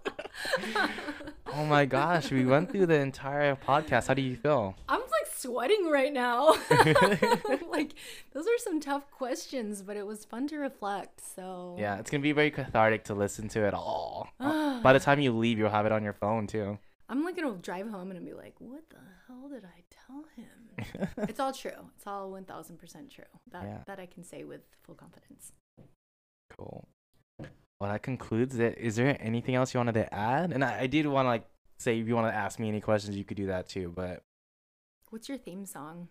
oh my gosh, we went through the entire podcast. How do you feel? I'm like sweating right now. <laughs> like those are some tough questions, but it was fun to reflect. So Yeah, it's gonna be very cathartic to listen to it all. <sighs> By the time you leave, you'll have it on your phone too. I'm like gonna drive home and be like, "What the hell did I tell him?" <laughs> it's all true. It's all one thousand percent true. That Yeah. that I can say with full confidence. Cool. Well, that concludes it. Is there anything else you wanted to add? And I, I did want to like say if you want to ask me any questions, you could do that too. But What's your theme song?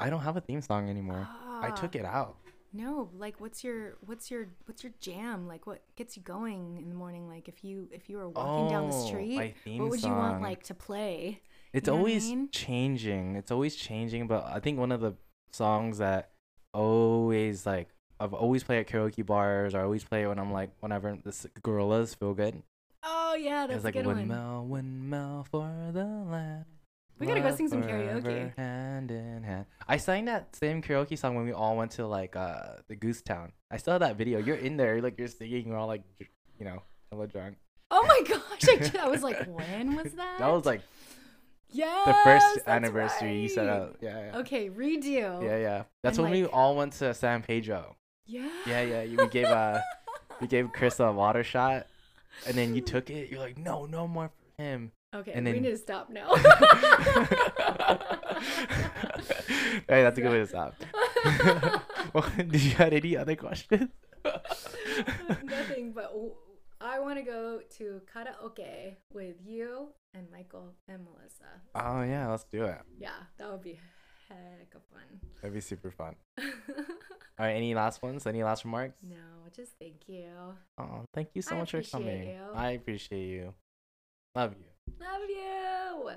I don't have a theme song anymore. I took Ah, it out. No, like what's your what's your what's your jam? Like what gets you going in the morning? Like if you if you were walking down the Oh, street, what would you want like to play? It's You know what I always mean? changing. It's always changing. But I think one of the songs that always like I've always played at karaoke bars or I always play it when I'm like whenever the Gorillaz feel good. Oh yeah, that's it's like a good one. windmill, windmill for the land. We gotta go sing some karaoke. Hand in hand. I sang that same karaoke song when we all went to like uh the Goose Town. I still have that video. You're in there, like you're singing, we're all like, you know, hella drunk. Oh my <laughs> gosh! I, I was like, when was that? <laughs> That was like yeah, the first anniversary you set up. Yeah, yeah. Okay, redo. Yeah, yeah. That's And, when we all went to San Pedro. Yeah. Yeah, yeah. We gave uh we gave <laughs> Chris a water shot, and then you took it. You're like, no, no more for him. Okay, and then... we need to stop now. <laughs> <laughs> hey, that's a good way to stop. well, did you have any other questions? Nothing, but I want to go to karaoke with you and Michael and Melissa. Oh yeah, let's do it. Yeah, that would be heck of fun. That'd be super fun. <laughs> All right, any last ones? Any last remarks? no, just thank you. Oh, thank you so I much for coming. you. I appreciate you. Love you. Love you.